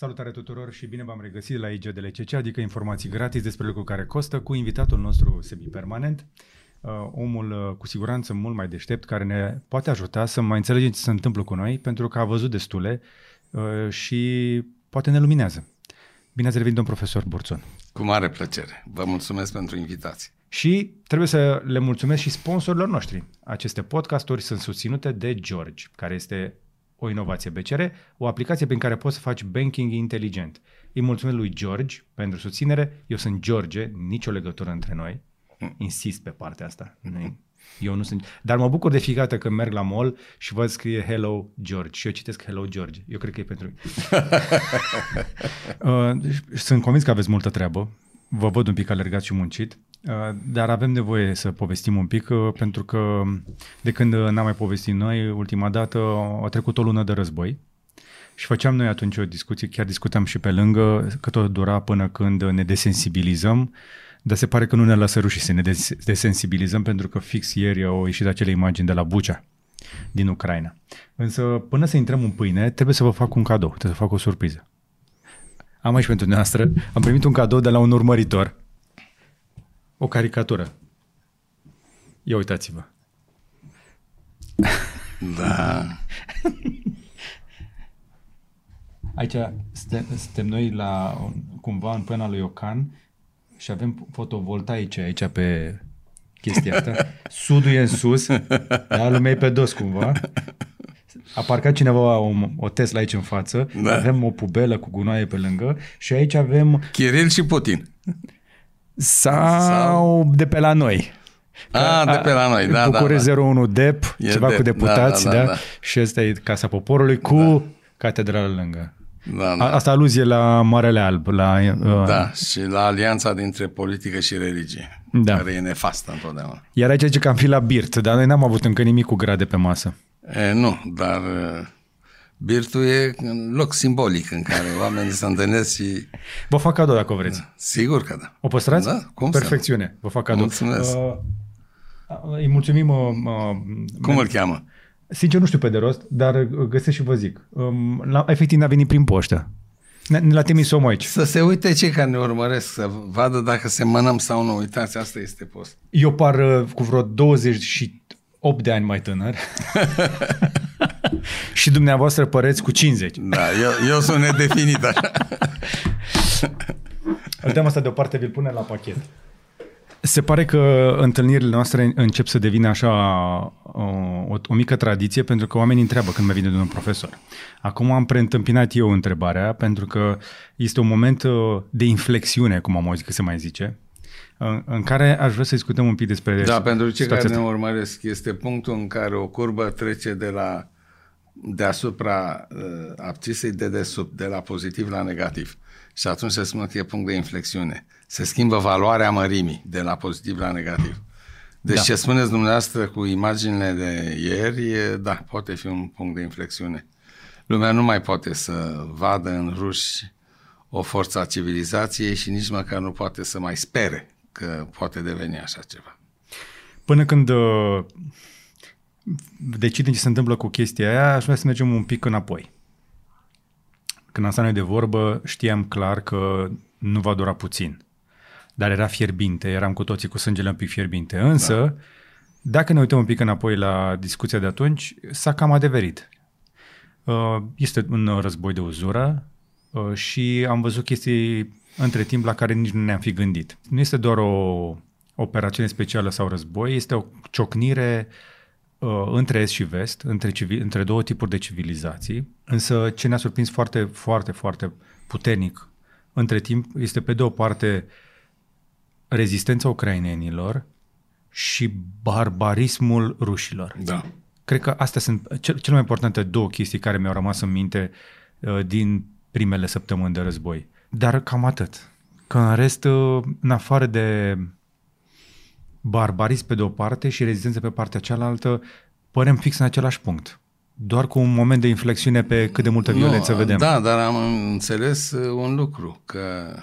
Salutare tuturor și bine v-am regăsit la IGDLCC, adică informații gratis despre lucruri care costă, cu invitatul nostru semi-permanent, uh, omul uh, cu siguranță mult mai deștept, care ne poate ajuta să mai înțelegem ce se întâmplă cu noi, pentru că a văzut destule uh, și poate ne luminează. Bine ați revenit, domn profesor Burțon. Cu mare plăcere. Vă mulțumesc pentru invitație. Și trebuie să le mulțumesc și sponsorilor noștri. Aceste podcasturi sunt susținute de George, care este o inovație BCR, o aplicație prin care poți să faci banking inteligent. Îi mulțumesc lui George pentru susținere. Eu sunt George, nicio legătură între noi. Insist pe partea asta. Eu nu sunt... Dar mă bucur de fiecare dată când merg la mall și văd scrie Hello George și eu citesc Hello George. Eu cred că e pentru... uh, sunt convins că aveți multă treabă. Vă văd un pic alergat și muncit. Uh, dar avem nevoie să povestim un pic, uh, pentru că de când n-am mai povestit noi, ultima dată a trecut o lună de război și făceam noi atunci o discuție, chiar discutam și pe lângă, că tot dura până când ne desensibilizăm, dar se pare că nu ne lasă rușii să ne desensibilizăm, pentru că fix ieri au ieșit acele imagini de la Bucea, din Ucraina. Însă, până să intrăm în pâine, trebuie să vă fac un cadou, trebuie să fac o surpriză. Am aici pentru noastră, am primit un cadou de la un urmăritor, o caricatură. Ia uitați-vă. Da. Aici suntem, suntem noi la, cumva în până lui Ocan și avem fotovoltaice aici pe chestia asta. Sudul e în sus, dar lumea e pe dos cumva. A parcat cineva o, o Tesla aici în față, da. avem o pubelă cu gunoaie pe lângă și aici avem... Chiril și Putin. Sau, sau de pe la noi. A, de pe la noi, da, București da, da. 01 DEP, e ceva de, cu deputați, da, da, da, da. Și ăsta e Casa Poporului cu da. catedrala lângă. Da, da. Asta aluzie la Marele Alb. La, uh... Da, și la alianța dintre politică și religie, da. care e nefastă întotdeauna. Iar aici zice că am fi la Birt, dar noi n-am avut încă nimic cu grade pe masă. E, nu, dar Birtul e un loc simbolic în care oamenii se întâlnesc și... Vă fac cadou dacă vreți. Sigur că da. O păstrați? Da, cum Perfecțiune. Vă fac cadou. Mulțumesc. Uh, îi mulțumim... Uh, cum îl cheamă? Sincer nu știu pe de rost, dar găsesc și vă zic. Um, la, efectiv n-a venit prin poștă. Ne, ne l-a trimis omul aici. Să se uite cei care ne urmăresc, să vadă dacă se mănăm sau nu. Uitați, asta este post. Eu par uh, cu vreo 28 de ani mai tânăr. și dumneavoastră păreți cu 50. Da, eu, eu sunt nedefinit așa. Îl dăm asta deoparte, vi-l pune la pachet. Se pare că întâlnirile noastre încep să devină așa o, o, o mică tradiție pentru că oamenii întreabă când mai vine un profesor. Acum am preîntâmpinat eu întrebarea pentru că este un moment uh, de inflexiune, cum am auzit că se mai zice, în, în care aș vrea să discutăm un pic despre Da, pentru cei care ne urmăresc, este punctul în care o curbă trece de la deasupra uh, abțisei de desubt, de la pozitiv la negativ. Și atunci se spune că e punct de inflexiune. Se schimbă valoarea mărimii de la pozitiv la negativ. Deci da. ce spuneți dumneavoastră cu imaginile de ieri, e, da, poate fi un punct de inflexiune. Lumea nu mai poate să vadă în ruși o forță a civilizației și nici măcar nu poate să mai spere că poate deveni așa ceva. Până când uh, decidem ce se întâmplă cu chestia aia, aș vrea să mergem un pic înapoi. Când am stat noi de vorbă, știam clar că nu va dura puțin. Dar era fierbinte, eram cu toții cu sângele un pic fierbinte. Însă, da. dacă ne uităm un pic înapoi la discuția de atunci, s-a cam adeverit. Uh, este un război de uzură uh, și am văzut chestii între timp la care nici nu ne-am fi gândit. Nu este doar o operațiune specială sau război, este o ciocnire uh, între est și vest, între, civil, între două tipuri de civilizații, însă ce ne-a surprins foarte, foarte, foarte puternic între timp este pe de o parte rezistența ucrainenilor și barbarismul rușilor. Da. Cred că astea sunt cel, cele mai importante două chestii care mi-au rămas în minte uh, din primele săptămâni de război. Dar cam atât. Că în rest, uh, în afară de barbarism pe de o parte și rezistență pe partea cealaltă, părem fix în același punct. Doar cu un moment de inflexiune pe cât de multă violență nu, vedem. Da, dar am înțeles uh, un lucru, că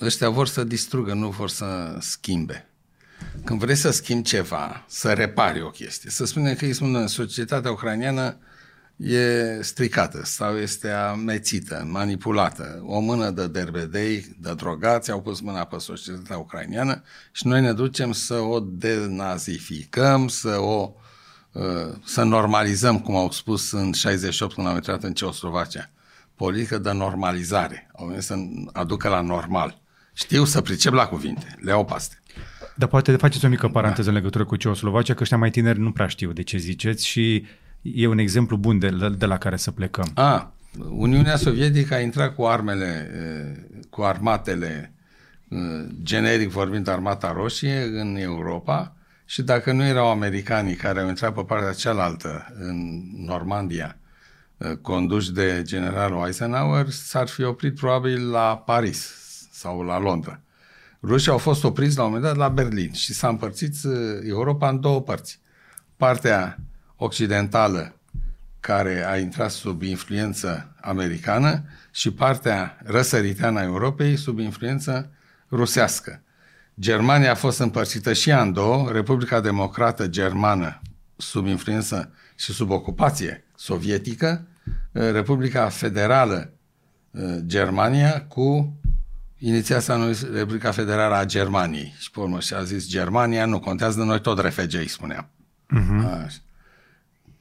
ăștia vor să distrugă, nu vor să schimbe. Când vrei să schimbi ceva, să repari o chestie, să spunem că îi spun societatea ucraniană e stricată sau este amețită, manipulată. O mână de derbedei, de drogați, au pus mâna pe societatea ucraineană și noi ne ducem să o denazificăm, să o uh, să normalizăm, cum au spus în 68 când am intrat în Ceoslovacia. Politică de normalizare. Au venit să aducă la normal. Știu să pricep la cuvinte, le au paste. Dar poate faceți o mică paranteză da. în legătură cu Ceoslovacia, că ăștia mai tineri nu prea știu de ce ziceți și e un exemplu bun de, de la care să plecăm. A, Uniunea Sovietică a intrat cu armele, cu armatele, generic vorbind armata roșie, în Europa și dacă nu erau americanii care au intrat pe partea cealaltă, în Normandia, conduși de generalul Eisenhower, s-ar fi oprit probabil la Paris sau la Londra. Rușii au fost opriți la un moment dat la Berlin și s-a împărțit Europa în două părți. Partea occidentală care a intrat sub influență americană și partea răsăriteană a Europei sub influență rusească. Germania a fost împărțită și ea în două, Republica Democrată Germană sub influență și sub ocupație sovietică, Republica Federală uh, Germania cu inițial s-a numit Republica Federală a Germaniei și pe urmă și-a zis Germania, nu contează, noi tot refegei, spuneam. Uh-huh. Așa.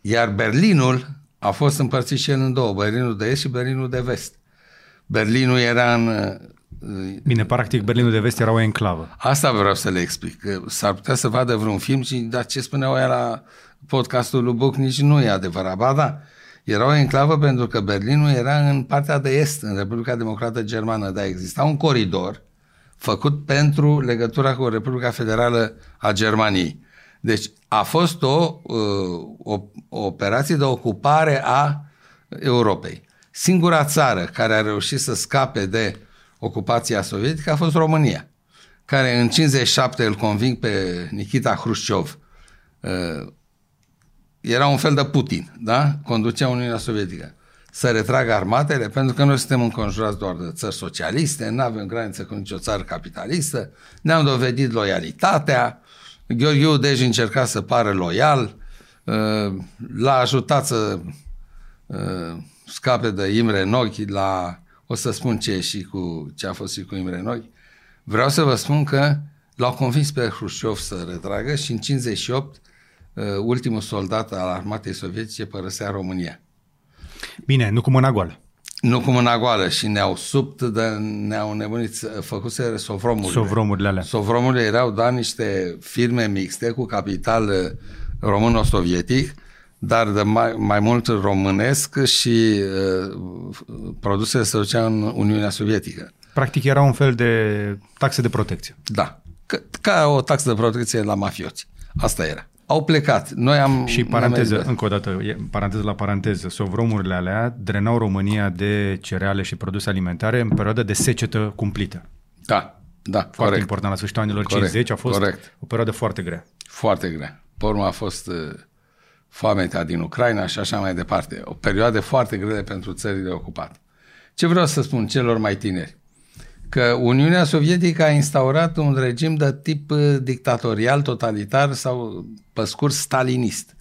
Iar Berlinul a fost împărțit și el în două, Berlinul de Est și Berlinul de Vest. Berlinul era în... Uh, Bine, practic Berlinul de Vest era o enclavă. Asta vreau să le explic. Că s-ar putea să vadă vreun film și dar ce spuneau aia la podcastul lui Buc nici nu e adevărat. Ba da, era o enclavă pentru că Berlinul era în partea de est, în Republica Democrată Germană, dar exista un coridor făcut pentru legătura cu Republica Federală a Germaniei. Deci a fost o, uh, o, o operație de ocupare a Europei. Singura țară care a reușit să scape de ocupația sovietică a fost România, care în 57 îl conving pe Nikita Hrușciov. Uh, era un fel de Putin, da? Conducea Uniunea Sovietică. Să retragă armatele, pentru că noi suntem înconjurați doar de țări socialiste, nu avem graniță cu nicio țară capitalistă, ne-am dovedit loialitatea, Gheorghe Udej încerca să pară loial, uh, l-a ajutat să uh, scape de Imre Nochi la, o să spun ce și cu ce a fost și cu Imre Nochi. Vreau să vă spun că l-au convins pe Hrușciov să retragă și în 58 uh, ultimul soldat al armatei sovietice părăsea România. Bine, nu cu mâna goală. Nu cu mâna goală și ne-au subt, de, ne-au nebunit, făcuse sovromurile. Sovromurile alea. Sovromurile erau, da, niște firme mixte cu capital uh, româno-sovietic, dar de mai, mai mult românesc și uh, produsele se ducea în Uniunea Sovietică. Practic era un fel de taxe de protecție. Da, ca, ca o taxă de protecție la mafioți. Asta era au plecat. Noi am... Și paranteză, încă o dată, paranteză la paranteză, sovromurile alea drenau România de cereale și produse alimentare în perioada de secetă cumplită. Da, da, Foarte corect. important, la sfârșitul anilor corect, 50 a fost corect. o perioadă foarte grea. Foarte grea. Pe urmă a fost uh, foamea din Ucraina și așa mai departe. O perioadă foarte grea pentru țările ocupate. Ce vreau să spun celor mai tineri? Că Uniunea Sovietică a instaurat un regim de tip uh, dictatorial, totalitar sau, pe scurt, stalinist.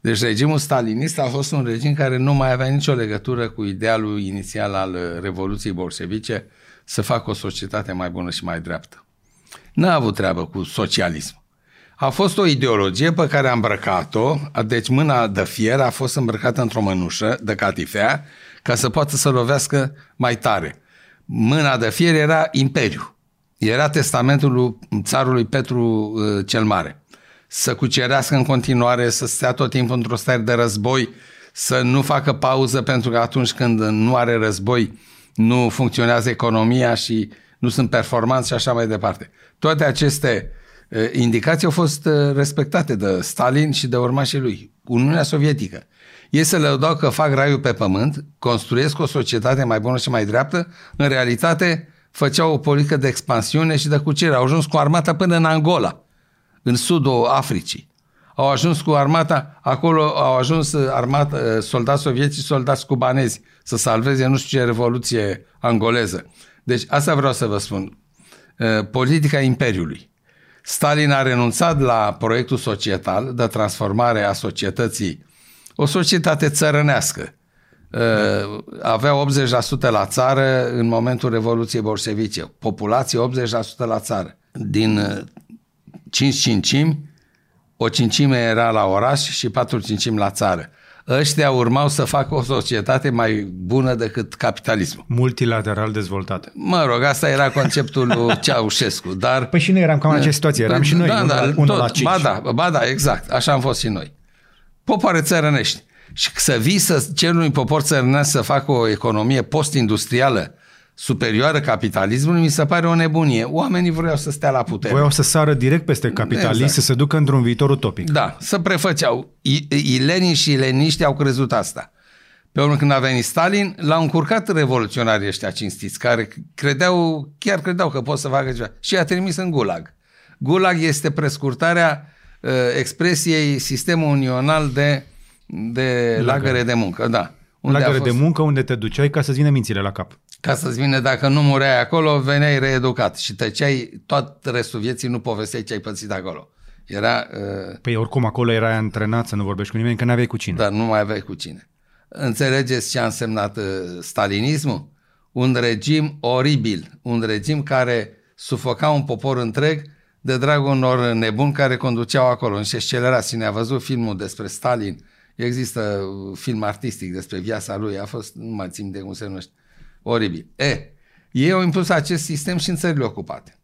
Deci regimul stalinist a fost un regim care nu mai avea nicio legătură cu idealul inițial al uh, Revoluției bolșevice să facă o societate mai bună și mai dreaptă. N-a avut treabă cu socialism. A fost o ideologie pe care a îmbrăcat-o, deci mâna de fier a fost îmbrăcată într-o mănușă de catifea ca să poată să lovească mai tare mâna de fier era imperiu. Era testamentul lui țarului Petru uh, cel Mare. Să cucerească în continuare, să stea tot timpul într-o stare de război, să nu facă pauză pentru că atunci când nu are război nu funcționează economia și nu sunt performanți și așa mai departe. Toate aceste uh, indicații au fost uh, respectate de Stalin și de urmașii lui. Uniunea Sovietică. Ei se lăudau că fac raiul pe pământ, construiesc o societate mai bună și mai dreaptă, în realitate făceau o politică de expansiune și de cucere. Au ajuns cu armata până în Angola, în sudul Africii. Au ajuns cu armata, acolo au ajuns armata, soldați sovietici, soldați cubanezi să salveze nu știu ce revoluție angoleză. Deci asta vreau să vă spun. Politica Imperiului. Stalin a renunțat la proiectul societal de transformare a societății o societate țărănească. Uh, avea 80% la țară în momentul Revoluției Bolșevice. Populație 80% la țară. Din 5 uh, cincimi, o cincime era la oraș și 4 cincimi la țară. Ăștia urmau să facă o societate mai bună decât capitalismul. Multilateral dezvoltată. Mă rog, asta era conceptul lui Ceaușescu, dar... Păi și noi eram cam în această situație, eram și noi da, da, tot, la 5. Ba da, ba da, exact, așa am fost și noi. Popoare țărănești. Și să vii să ceri unui popor țărănesc să facă o economie post-industrială superioară capitalismului, mi se pare o nebunie. Oamenii vreau să stea la putere. Vreau să sară direct peste capitalism, exact. să se ducă într-un viitor utopic. Da, să prefăceau. Ilenii și ileniști au crezut asta. Pe urmă, când a venit Stalin, l-au încurcat revoluționarii ăștia cinstiți, care credeau, chiar credeau că pot să facă ceva. Și a trimis în Gulag. Gulag este prescurtarea uh, expresiei sistemul unional de, de lagăre de muncă. Da. Unde lagăre fost... de muncă unde te duceai ca să-ți vină mințile la cap. Ca să-ți vină, dacă nu mureai acolo, veneai reeducat și tăceai tot restul vieții, nu povesteai ce ai pățit acolo. Era, uh... Păi oricum acolo erai antrenat să nu vorbești cu nimeni, că nu aveai cu cine. Dar nu mai aveai cu cine. Înțelegeți ce a însemnat uh, stalinismul? Un regim oribil, un regim care sufoca un popor întreg de dragul unor nebuni care conduceau acolo. Și scelera, cine a văzut filmul despre Stalin, există uh, film artistic despre viața lui, a fost, nu mai țin de cum se numește, oribil. E, ei au impus acest sistem și în țările ocupate.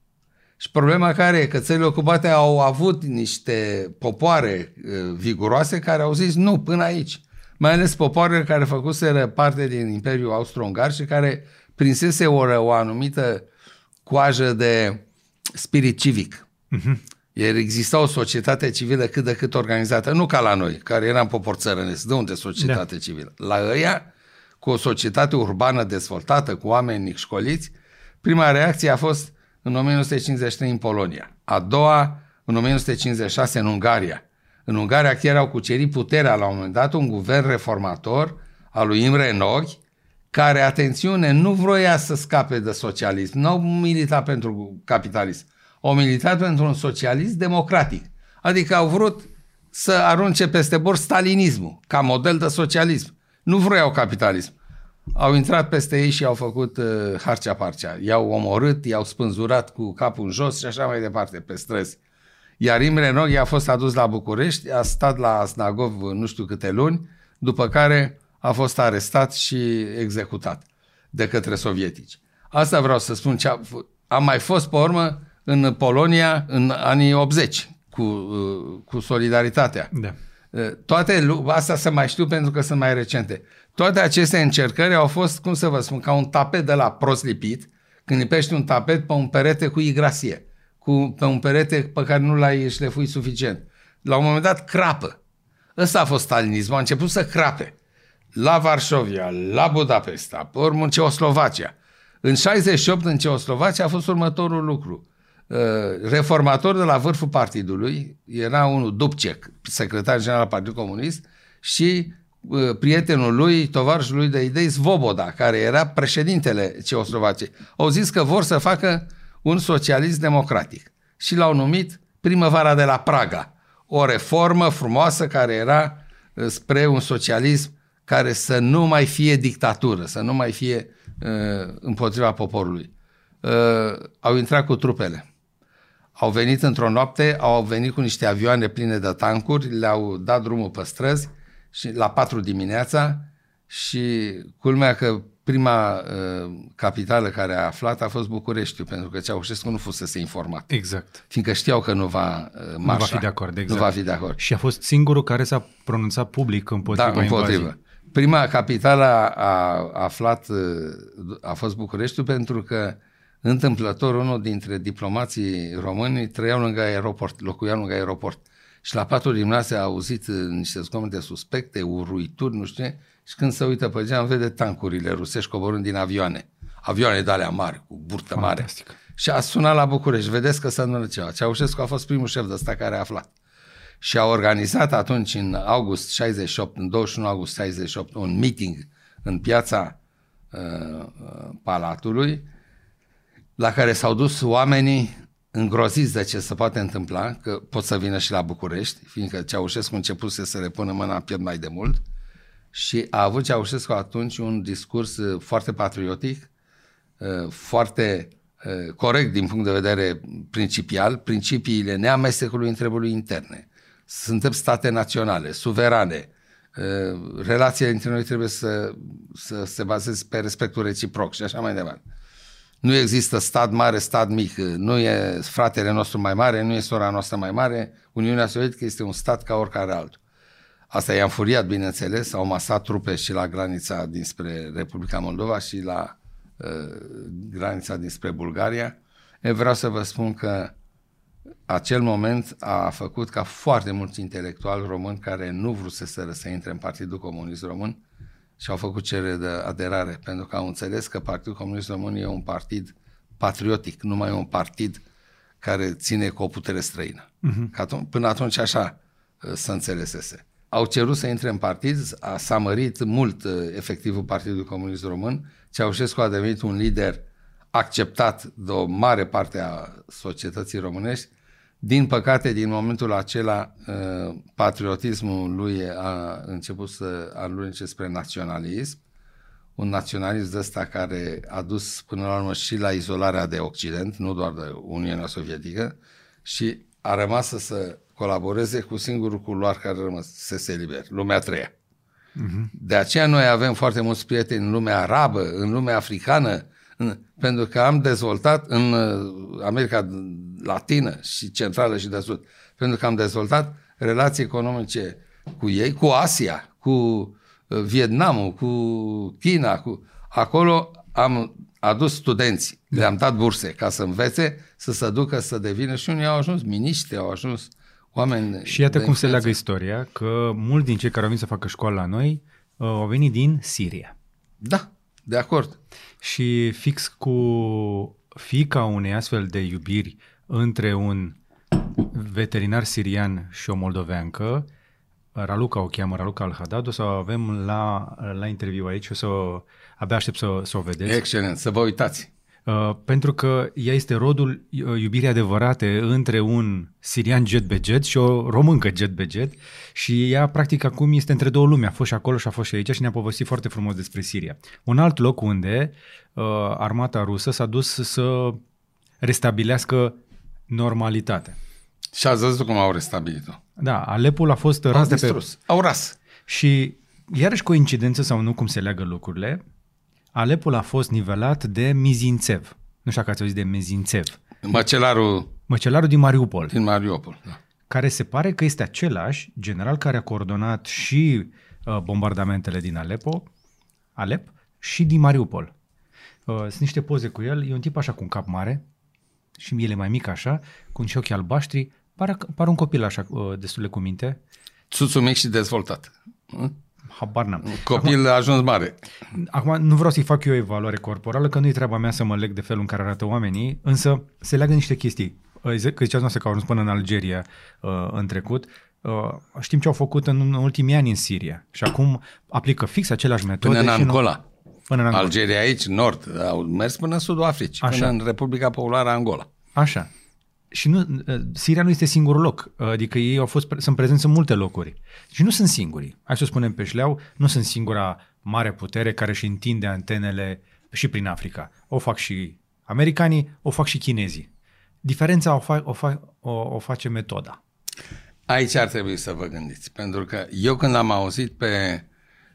Și problema care e că țările ocupate au avut niște popoare uh, viguroase care au zis nu, până aici. Mai ales popoarele care făcuseră parte din Imperiul Austro-Ungar și care prinsese o, o anumită coajă de spirit civic. Uh-huh. Iar exista o societate civilă cât de cât organizată, nu ca la noi, care eram popor țărănesc. De unde societate da. civilă? La ăia cu o societate urbană dezvoltată, cu oameni școliți, prima reacție a fost în 1953 în Polonia, a doua în 1956 în Ungaria. În Ungaria chiar au cucerit puterea la un moment dat un guvern reformator al lui Imre Nagy, care, atențiune, nu vroia să scape de socialism, nu au militat pentru capitalism, au militat pentru un socialism democratic. Adică au vrut să arunce peste bord stalinismul ca model de socialism. Nu vroiau capitalism. Au intrat peste ei și au făcut uh, harcea parcea. I-au omorât, i-au spânzurat cu capul în jos și așa mai departe, pe străzi. Iar Imre Noghi a fost adus la București, a stat la Snagov nu știu câte luni, după care a fost arestat și executat de către sovietici. Asta vreau să spun. Ce a, am mai fost, pe urmă, în Polonia în anii 80 cu, uh, cu solidaritatea. Da. Toate, asta să mai știu pentru că sunt mai recente. Toate aceste încercări au fost, cum să vă spun, ca un tapet de la prost lipit, când lipești un tapet pe un perete cu igrasie, cu, pe un perete pe care nu l-ai șlefuit suficient. La un moment dat crapă. Ăsta a fost stalinismul, a început să crape. La Varșovia, la Budapesta, pe urmă în Ceoslovacia. În 68 în Ceoslovacia a fost următorul lucru. Uh, reformator de la vârful partidului, era unul Dubcek, secretar general al Partidului Comunist, și uh, prietenul lui, tovarășul lui de idei, Svoboda, care era președintele Ceoslovaciei. Au zis că vor să facă un socialist democratic și l-au numit primăvara de la Praga. O reformă frumoasă care era uh, spre un socialism care să nu mai fie dictatură, să nu mai fie uh, împotriva poporului. Uh, au intrat cu trupele au venit într-o noapte, au venit cu niște avioane pline de tancuri, le-au dat drumul pe străzi și la 4 dimineața și culmea că prima uh, capitală care a aflat a fost București, pentru că Ceaușescu nu fusese informat. Exact. Fiindcă știau că nu va uh, marșa. Nu va fi de acord, exact. Nu va fi de acord. Și a fost singurul care s-a pronunțat public împotriva da, împotrivă. Invazii. Prima capitală a, a aflat, uh, a fost București pentru că Întâmplător, unul dintre diplomații români trăiau lângă aeroport, locuia lângă aeroport. Și la patru dimineața a auzit uh, niște zgomote suspecte, uruituri, nu știu ce, și când se uită pe geam, vede tancurile rusești coborând din avioane. Avioane de alea mari, cu burtă Fantastic. mare. Și a sunat la București, vedeți că se întâmplă ceva. Ceaușescu a fost primul șef de ăsta care a aflat. Și a organizat atunci, în august 68, în 21 august 68, un meeting în piața uh, uh Palatului, la care s-au dus oamenii îngroziți de ce se poate întâmpla, că pot să vină și la București, fiindcă Ceaușescu începuse să le pună mâna în piept mai de mult și a avut Ceaușescu atunci un discurs uh, foarte patriotic, uh, foarte uh, corect din punct de vedere principial, principiile neamestecului întrebului interne. Suntem state naționale, suverane, relațiile dintre noi trebuie să, să se bazeze pe respectul reciproc și așa mai departe. Nu există stat mare, stat mic, nu e fratele nostru mai mare, nu e sora noastră mai mare. Uniunea Sovietică este un stat ca oricare altul. Asta i-a înfuriat, bineînțeles, au masat trupe și la granița dinspre Republica Moldova și la uh, granița dinspre Bulgaria. E, vreau să vă spun că acel moment a făcut ca foarte mulți intelectuali români care nu vrut să să intre în Partidul Comunist Român și au făcut cerere de aderare, pentru că au înțeles că Partidul Comunist Român e un partid patriotic, nu mai e un partid care ține cu o putere străină. Uh-huh. Atunci, până atunci așa uh, să înțelesese. Au cerut să intre în partid, a, s-a mărit mult uh, efectivul Partidului Comunist Român, Ceaușescu a devenit un lider acceptat de o mare parte a societății românești din păcate, din momentul acela, uh, patriotismul lui a început să alunece spre naționalism, un naționalism de ăsta care a dus până la urmă și la izolarea de Occident, nu doar de Uniunea Sovietică, și a rămas să se colaboreze cu singurul culoar care rămăsese liber, lumea treia. Uh-huh. De aceea noi avem foarte mulți prieteni în lumea arabă, în lumea africană, pentru că am dezvoltat în uh, America Latină și Centrală și de Sud, pentru că am dezvoltat relații economice cu ei, cu Asia, cu uh, Vietnamul, cu China, cu... acolo am adus studenți, da. le-am dat burse ca să învețe, să se ducă, să devină și unii au ajuns miniștri, au ajuns oameni Și iată cum se leagă istoria, că mulți din cei care au venit să facă școală la noi uh, au venit din Siria. Da, de acord. Și fix cu fica unei astfel de iubiri între un veterinar sirian și o moldoveancă, Raluca o cheamă, Raluca Al-Haddad, o să o avem la, la interviu aici, o să abia aștept să, să o vedeți. Excelent, să vă uitați. Uh, pentru că ea este rodul uh, iubirii adevărate între un sirian jet be jet și o româncă jet be jet și ea practic acum este între două lumi, a fost și acolo și a fost și aici și ne-a povestit foarte frumos despre Siria. Un alt loc unde uh, armata rusă s-a dus să restabilească normalitatea. Și ați văzut cum au restabilit-o. Da, Alepul a fost ras de pe... Au ras. Și iarăși coincidență sau nu cum se leagă lucrurile, Alepul a fost nivelat de Mizințev. Nu știu dacă ați auzit de Mizințev. Măcelarul... Măcelarul din Mariupol. Din Mariupol, da. Care se pare că este același general care a coordonat și uh, bombardamentele din Alepo, Alep și din Mariupol. Uh, sunt niște poze cu el, e un tip așa cu un cap mare și el e mai mic așa, cu un ochi albaștri, pare, pare un copil așa uh, destul de cu minte. Țuțu mic și dezvoltat. Hm? Habar n-am. Copil acum, a ajuns mare. Acum nu vreau să-i fac eu o evaluare corporală, că nu e treaba mea să mă leg de felul în care arată oamenii, însă se leagă niște chestii. Că ziceați noastră că au ajuns până în Algeria uh, în trecut, uh, știm ce au făcut în ultimii ani în Siria și acum aplică fix aceleași metode. Până în Angola. Nu... Până în Angola. Algeria aici, nord, au mers până în sudul Africii, Așa. până în Republica Populară Angola. Așa. Și nu, uh, Siria nu este singurul loc, adică ei au fost, sunt prezenți în multe locuri. Și nu sunt singuri. Hai să spunem pe șleau, nu sunt singura mare putere care își întinde antenele și prin Africa. O fac și americanii, o fac și chinezii. Diferența o, fa- o, fa- o, o face metoda. Aici ar trebui să vă gândiți, pentru că eu când am auzit pe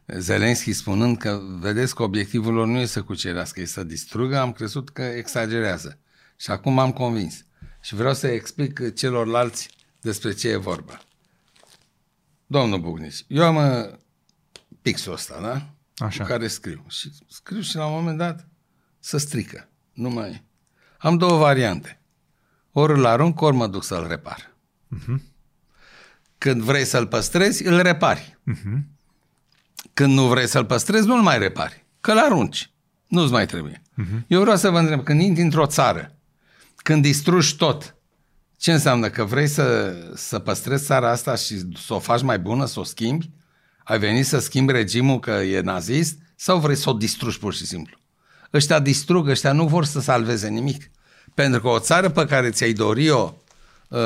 Zelenski spunând că vedeți că obiectivul lor nu e să cucerească, e să distrugă, am crezut că exagerează. Și acum am convins. Și vreau să explic celorlalți despre ce e vorba. Domnul Bugnici, eu am uh, pixul ăsta, da? Așa. Cu care scriu. Și scriu și la un moment dat să strică. Nu mai... Am două variante. Ori îl arunc, ori mă duc să-l repar. Uh-huh. Când vrei să-l păstrezi, îl repari. Uh-huh. Când nu vrei să-l păstrezi, nu-l mai repari. Că-l arunci. Nu-ți mai trebuie. Uh-huh. Eu vreau să vă întreb, când intri într-o țară când distrugi tot, ce înseamnă? Că vrei să, să păstrezi țara asta și să o faci mai bună, să o schimbi? Ai venit să schimbi regimul că e nazist? Sau vrei să o distrugi pur și simplu? Ăștia distrug, ăștia nu vor să salveze nimic. Pentru că o țară pe care ți-ai dori-o uh,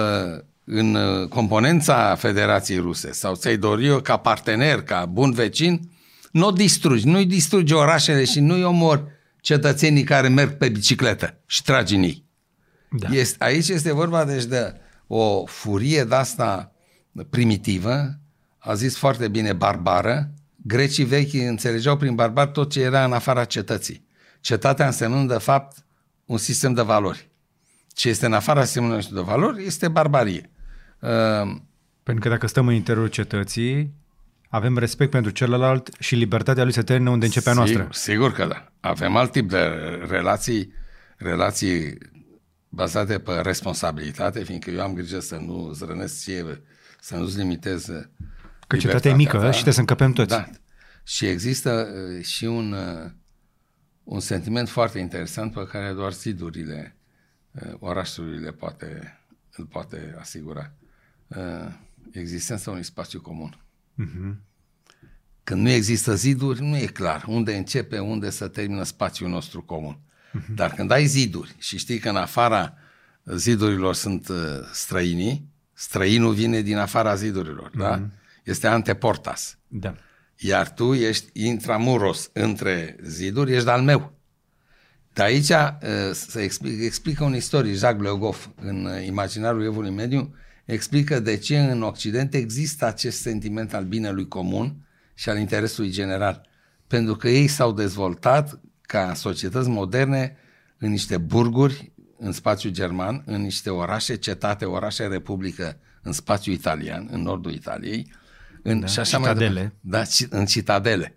în uh, componența Federației Ruse sau ți-ai dori-o ca partener, ca bun vecin, nu o distrugi, nu-i distrugi orașele și nu-i omor cetățenii care merg pe bicicletă și tragi în ei. Da. Este, aici este vorba deci de o furie de asta primitivă, a zis foarte bine barbară, grecii vechi înțelegeau prin barbar tot ce era în afara cetății. Cetatea însemnând de fapt un sistem de valori. Ce este în afara sistemului de valori este barbarie. Uh, pentru că dacă stăm în interiorul cetății, avem respect pentru celălalt și libertatea lui se termină unde începe sigur, a noastră. Sigur că da. Avem alt tip de relații, relații bazate pe responsabilitate, fiindcă eu am grijă să nu zrănesc ție, să nu-ți limitez Că cetatea e mică ta. și trebuie să încăpem toți. Da. Și există uh, și un, uh, un sentiment foarte interesant pe care doar zidurile uh, orașului le poate, îl poate asigura. Existența unui spațiu comun. Uh-huh. Când nu există ziduri, nu e clar unde începe, unde să termină spațiul nostru comun. Uh-huh. Dar când ai ziduri și știi că în afara zidurilor sunt străinii, străinul vine din afara zidurilor, uh-huh. da? este anteportas. Da. Iar tu ești intramuros între ziduri, ești al meu. De aici uh, se explică, explică un istoric, Jacques Le Goff, în uh, Imaginarul Evului Mediu, explică de ce în Occident există acest sentiment al binelui comun și al interesului general. Pentru că ei s-au dezvoltat ca societăți moderne în niște burguri în spațiu german, în niște orașe, cetate, orașe, republică în spațiu italian, în nordul Italiei, în, da, și așa citadele. Mai da, în citadele.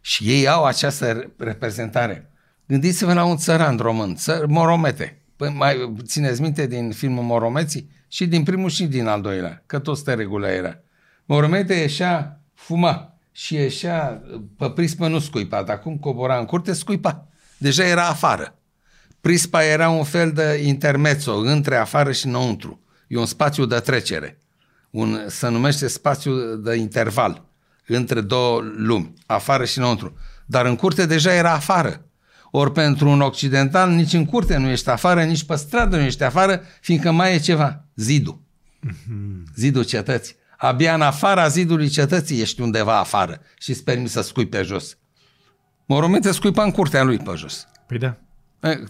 Și ei au această reprezentare. Gândiți-vă la un țăran român, țăr, Moromete. Păi mai țineți minte din filmul Moromeții? Și din primul și din al doilea, că tot te regulă era. Moromete ieșea, fuma și ieșea pe prispă nu scuipa, dar acum cobora în curte, scuipa. Deja era afară. Prispa era un fel de intermezzo între afară și înăuntru. E un spațiu de trecere un, se numește spațiu de interval între două lumi, afară și înăuntru. Dar în curte deja era afară. Ori pentru un occidental nici în curte nu ești afară, nici pe stradă nu ești afară, fiindcă mai e ceva, zidul. Mm-hmm. Zidul cetății. Abia în afara zidului cetății ești undeva afară și îți permis să scui pe jos. Moromete scuipa în curtea lui pe jos. Păi da.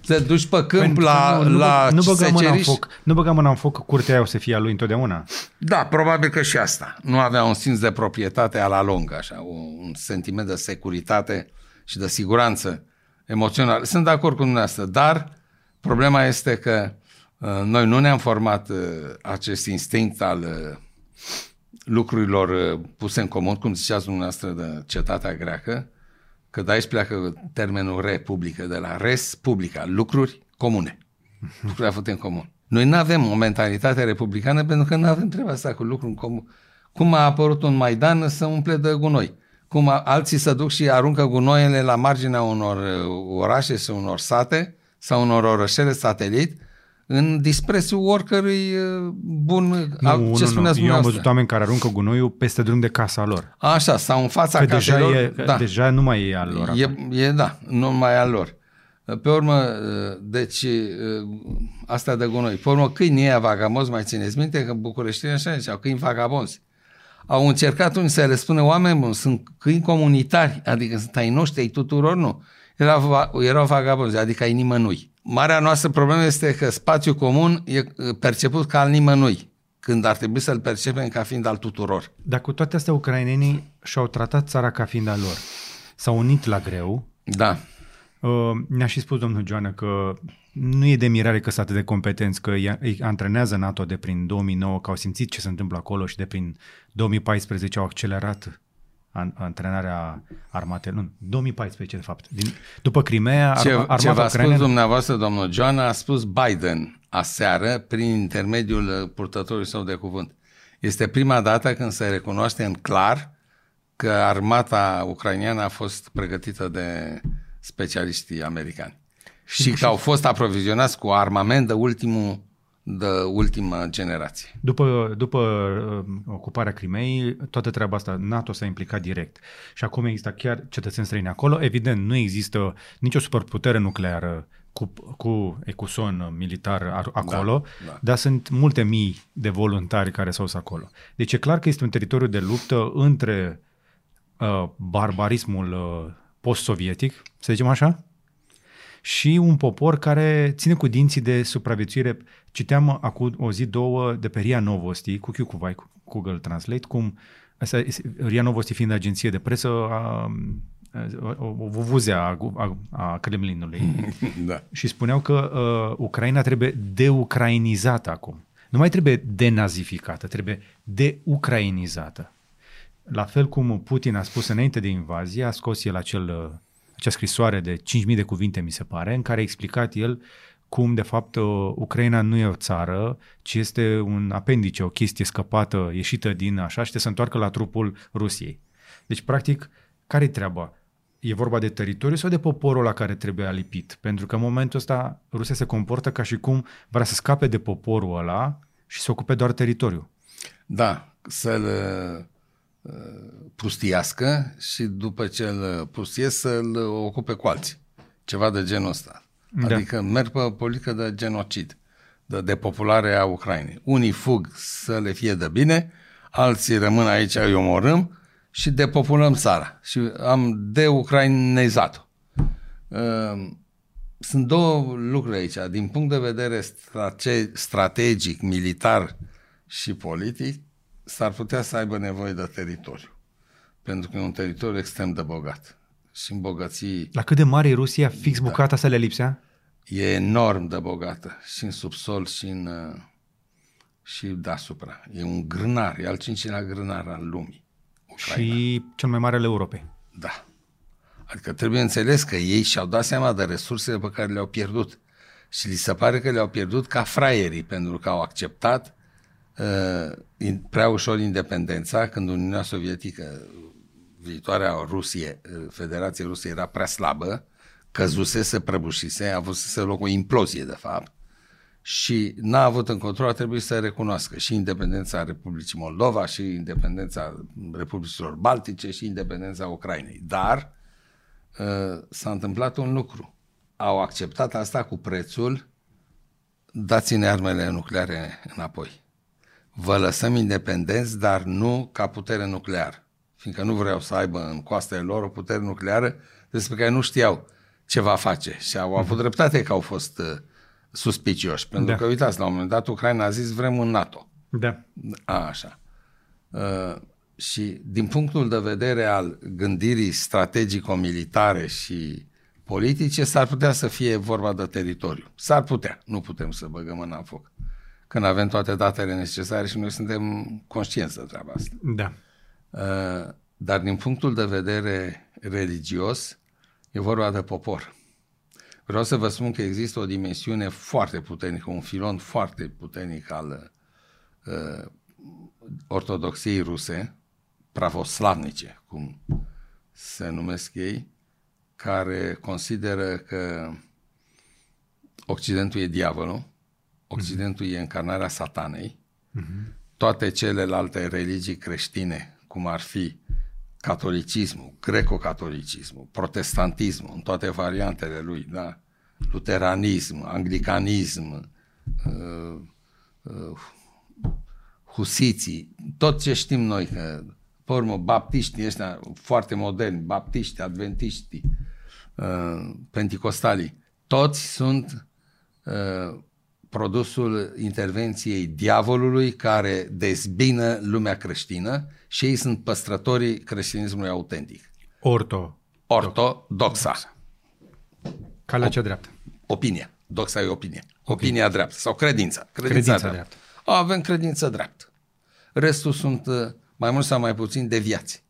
Te duci pe câmp păi, la, nu, la nu, băga mâna în foc, nu băga mâna în foc că curtea aia o să fie a lui întotdeauna. Da, probabil că și asta. Nu avea un simț de proprietate a la lung, așa, un sentiment de securitate și de siguranță emoțională. Sunt de acord cu dumneavoastră, dar problema este că uh, noi nu ne-am format uh, acest instinct al uh, lucrurilor uh, puse în comun, cum ziceați dumneavoastră, de cetatea greacă, că de aici pleacă termenul republică, de la res publica, lucruri comune. Lucruri avute în comun. Noi nu avem o mentalitate republicană pentru că nu avem treaba asta cu lucruri în comun. Cum a apărut un Maidan să umple de gunoi. Cum a, alții să duc și aruncă gunoiele la marginea unor uh, orașe sau unor sate sau unor orășele satelit în disprețul oricărui uh, bun, nu, ce nu, nu. Eu am văzut oameni care aruncă gunoiul peste drum de casa lor. Așa, sau în fața că caselor. Deja, e, da. deja nu mai e al lor. E, e, da, nu mai e al lor. Pe urmă, uh, deci, uh, asta de gunoi. Pe urmă, câinii ăia vagabonzi, mai țineți minte că bucureștinii așa ziceau, câini vagabonzi. Au încercat unii să le spună oameni buni, sunt câini comunitari, adică sunt ai noștri, ai tuturor, nu. Erau, erau vagabonzi, adică ai nimănui. Marea noastră problemă este că spațiul comun e perceput ca al nimănui, când ar trebui să-l percepem ca fiind al tuturor. Dar cu toate astea, ucrainenii și-au tratat țara ca fiind al lor. S-au unit la greu. Da. Uh, ne-a și spus domnul Joană că nu e de mirare că sunt atât de competenți, că îi antrenează NATO de prin 2009, că au simțit ce se întâmplă acolo și de prin 2014 au accelerat antrenarea armatei, nu, 2014 de fapt. Din, după Crimea, ce, armata Ce v-a spus dumneavoastră, domnul John, a spus Biden aseară prin intermediul purtătorului său de cuvânt. Este prima dată când se recunoaște în clar că armata ucraineană a fost pregătită de specialiștii americani. Și, și că au fost aprovizionați cu armament de ultimul de ultima generație. După, după uh, ocuparea Crimei, toată treaba asta, NATO s-a implicat direct. Și acum există chiar cetățeni străini acolo. Evident, nu există nicio superputere nucleară cu, cu ecuson militar acolo, Da, da. dar sunt multe mii de voluntari care s-au dus acolo. Deci e clar că este un teritoriu de luptă între uh, barbarismul uh, post-sovietic, să zicem așa, și un popor care ține cu dinții de supraviețuire. Citeam acum o zi, două, de pe RIA Novosti, cu Q cu Vai, cu Google Translate, cum asta, este- RIA Novosti fiind agenție de presă, a, a, o, o vuvuzea a, a, a Kremlinului. Da. și spuneau că uh, Ucraina trebuie deucrainizată acum. Nu mai trebuie denazificată, trebuie deucrainizată. La fel cum Putin a spus înainte de invazie, a scos el acel, uh, acea scrisoare de 5.000 de cuvinte, mi se pare, în care a explicat el cum, de fapt, uh, Ucraina nu e o țară, ci este un apendice, o chestie scăpată, ieșită din așa și trebuie să întoarcă la trupul Rusiei. Deci, practic, care-i treaba? E vorba de teritoriu sau de poporul la care trebuie alipit? Pentru că în momentul ăsta Rusia se comportă ca și cum vrea să scape de poporul ăla și să ocupe doar teritoriu. Da, să-l uh, pustiască și după ce îl pustiesc să-l ocupe cu alții. Ceva de genul ăsta. Da. Adică merg pe o politică de genocid, de depopulare a Ucrainei. Unii fug să le fie de bine, alții rămân aici, îi omorâm și depopulăm țara. Și am deucrainezat-o. Uh, sunt două lucruri aici. Din punct de vedere strate- strategic, militar și politic, s-ar putea să aibă nevoie de teritoriu. Pentru că e un teritoriu extrem de bogat. Și în bogății La cât de mare e Rusia, fix bucata să le lipsea? e enorm de bogată. Și în subsol și în uh, și deasupra. E un grânar, e al cincilea grânar al lumii. Ucraina. Și cel mai mare al Europei. Da. Adică trebuie înțeles că ei și-au dat seama de resursele pe care le-au pierdut. Și li se pare că le-au pierdut ca fraierii, pentru că au acceptat uh, in, prea ușor independența când Uniunea Sovietică, viitoarea Rusie, uh, Federația Rusiei era prea slabă, căzuse, se prăbușise, a avut să se loc o implozie, de fapt, și n-a avut în control, a trebuit să recunoască și independența Republicii Moldova, și independența Republicilor Baltice, și independența Ucrainei. Dar uh, s-a întâmplat un lucru. Au acceptat asta cu prețul dați-ne armele nucleare înapoi. Vă lăsăm independenți, dar nu ca putere nucleară. Fiindcă nu vreau să aibă în coastele lor o putere nucleară despre care nu știau ce va face. Și au avut dreptate că au fost uh, suspicioși. Pentru Da. că, uitați, la un moment dat Ucraina a zis vrem un NATO. Da. A, așa. Uh, și din punctul de vedere al gândirii strategico-militare și politice, s-ar putea să fie vorba de teritoriu. S-ar putea. Nu putem să băgăm mâna în foc. Când avem toate datele necesare și noi suntem conștienți de treaba asta. Da. Uh, dar din punctul de vedere religios, e vorba de popor. Vreau să vă spun că există o dimensiune foarte puternică, un filon foarte puternic al uh, ortodoxiei ruse, pravoslavnice, cum se numesc ei, care consideră că Occidentul e diavolul, Occidentul e încarnarea satanei, toate celelalte religii creștine, cum ar fi catolicismul, greco-catolicismul, protestantismul, în toate variantele lui, da? luteranism, anglicanism, uh, uh, husiții, tot ce știm noi, că, pe urmă, baptiștii ăștia foarte moderni, baptiști, adventiști, uh, penticostalii, toți sunt uh, produsul intervenției diavolului care dezbină lumea creștină și ei sunt păstrătorii creștinismului autentic. Orto. Ortodoxa. Calea cea dreaptă. Opinia. Doxa e opinie. Opinia dreaptă sau credința. Credința, Credința dreaptă. dreaptă. Avem credință dreaptă. Restul sunt uh, mai mult sau mai puțin deviați.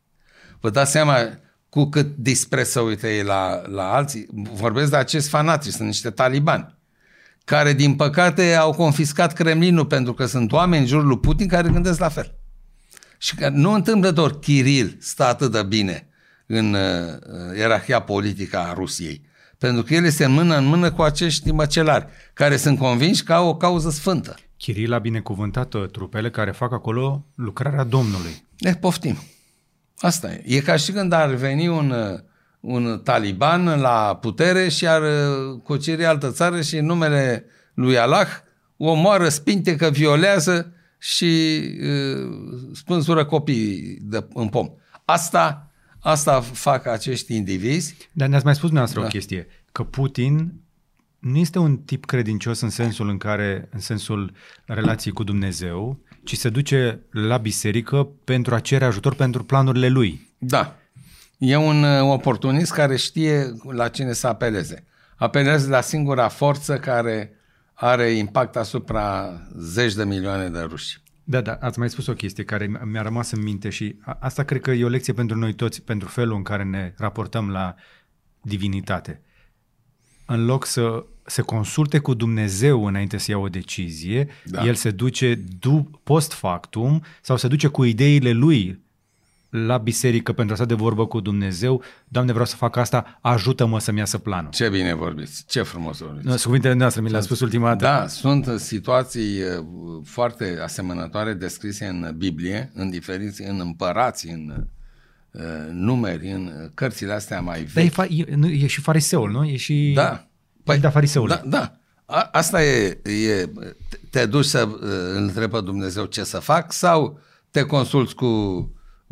Vă dați seama cu cât dispreț să uite ei la, la alții. Vorbesc de acest fanatici, sunt niște talibani care, din păcate, au confiscat Kremlinul pentru că sunt oameni în jurul lui Putin care gândesc la fel. Și că nu întâmplător Kiril stă atât de bine în uh, ierarhia politică a Rusiei. Pentru că el este în mână în mână cu acești măcelari, care sunt convinși că au o cauză sfântă. Chiril a binecuvântat uh, trupele care fac acolo lucrarea Domnului. Ne poftim. Asta e. E ca și când ar veni un uh, un taliban la putere și ar cuceri altă țară și în numele lui Allah omoară, spinte, violează și uh, spânzură copiii de, în pom. Asta, asta fac acești indivizi. Dar ne-ați mai spus dumneavoastră da. o chestie, că Putin nu este un tip credincios în sensul în care, în sensul relației cu Dumnezeu, ci se duce la biserică pentru a cere ajutor pentru planurile lui. Da. E un uh, oportunist care știe la cine să apeleze. Apelează la singura forță care are impact asupra zeci de milioane de ruși. Da, da, ați mai spus o chestie care mi-a rămas în minte și asta cred că e o lecție pentru noi toți, pentru felul în care ne raportăm la divinitate. În loc să se consulte cu Dumnezeu înainte să ia o decizie, da. el se duce post factum sau se duce cu ideile lui la biserică pentru a sta de vorbă cu Dumnezeu, Doamne, vreau să fac asta, ajută-mă să-mi iasă planul. Ce bine vorbiți, ce frumos vorbiți. No, cuvintele noastre mi le-a spus ultima dată. Da, sunt situații uh, foarte asemănătoare descrise în Biblie, în diferiți, în împărați, în uh, numeri, în cărțile astea mai vechi. Dar e, fa- e, e și fariseul, nu? E și... Da. Păi, da, fariseul. Da, da. A, asta e, e, te duci să uh, întrebă Dumnezeu ce să fac sau te consulți cu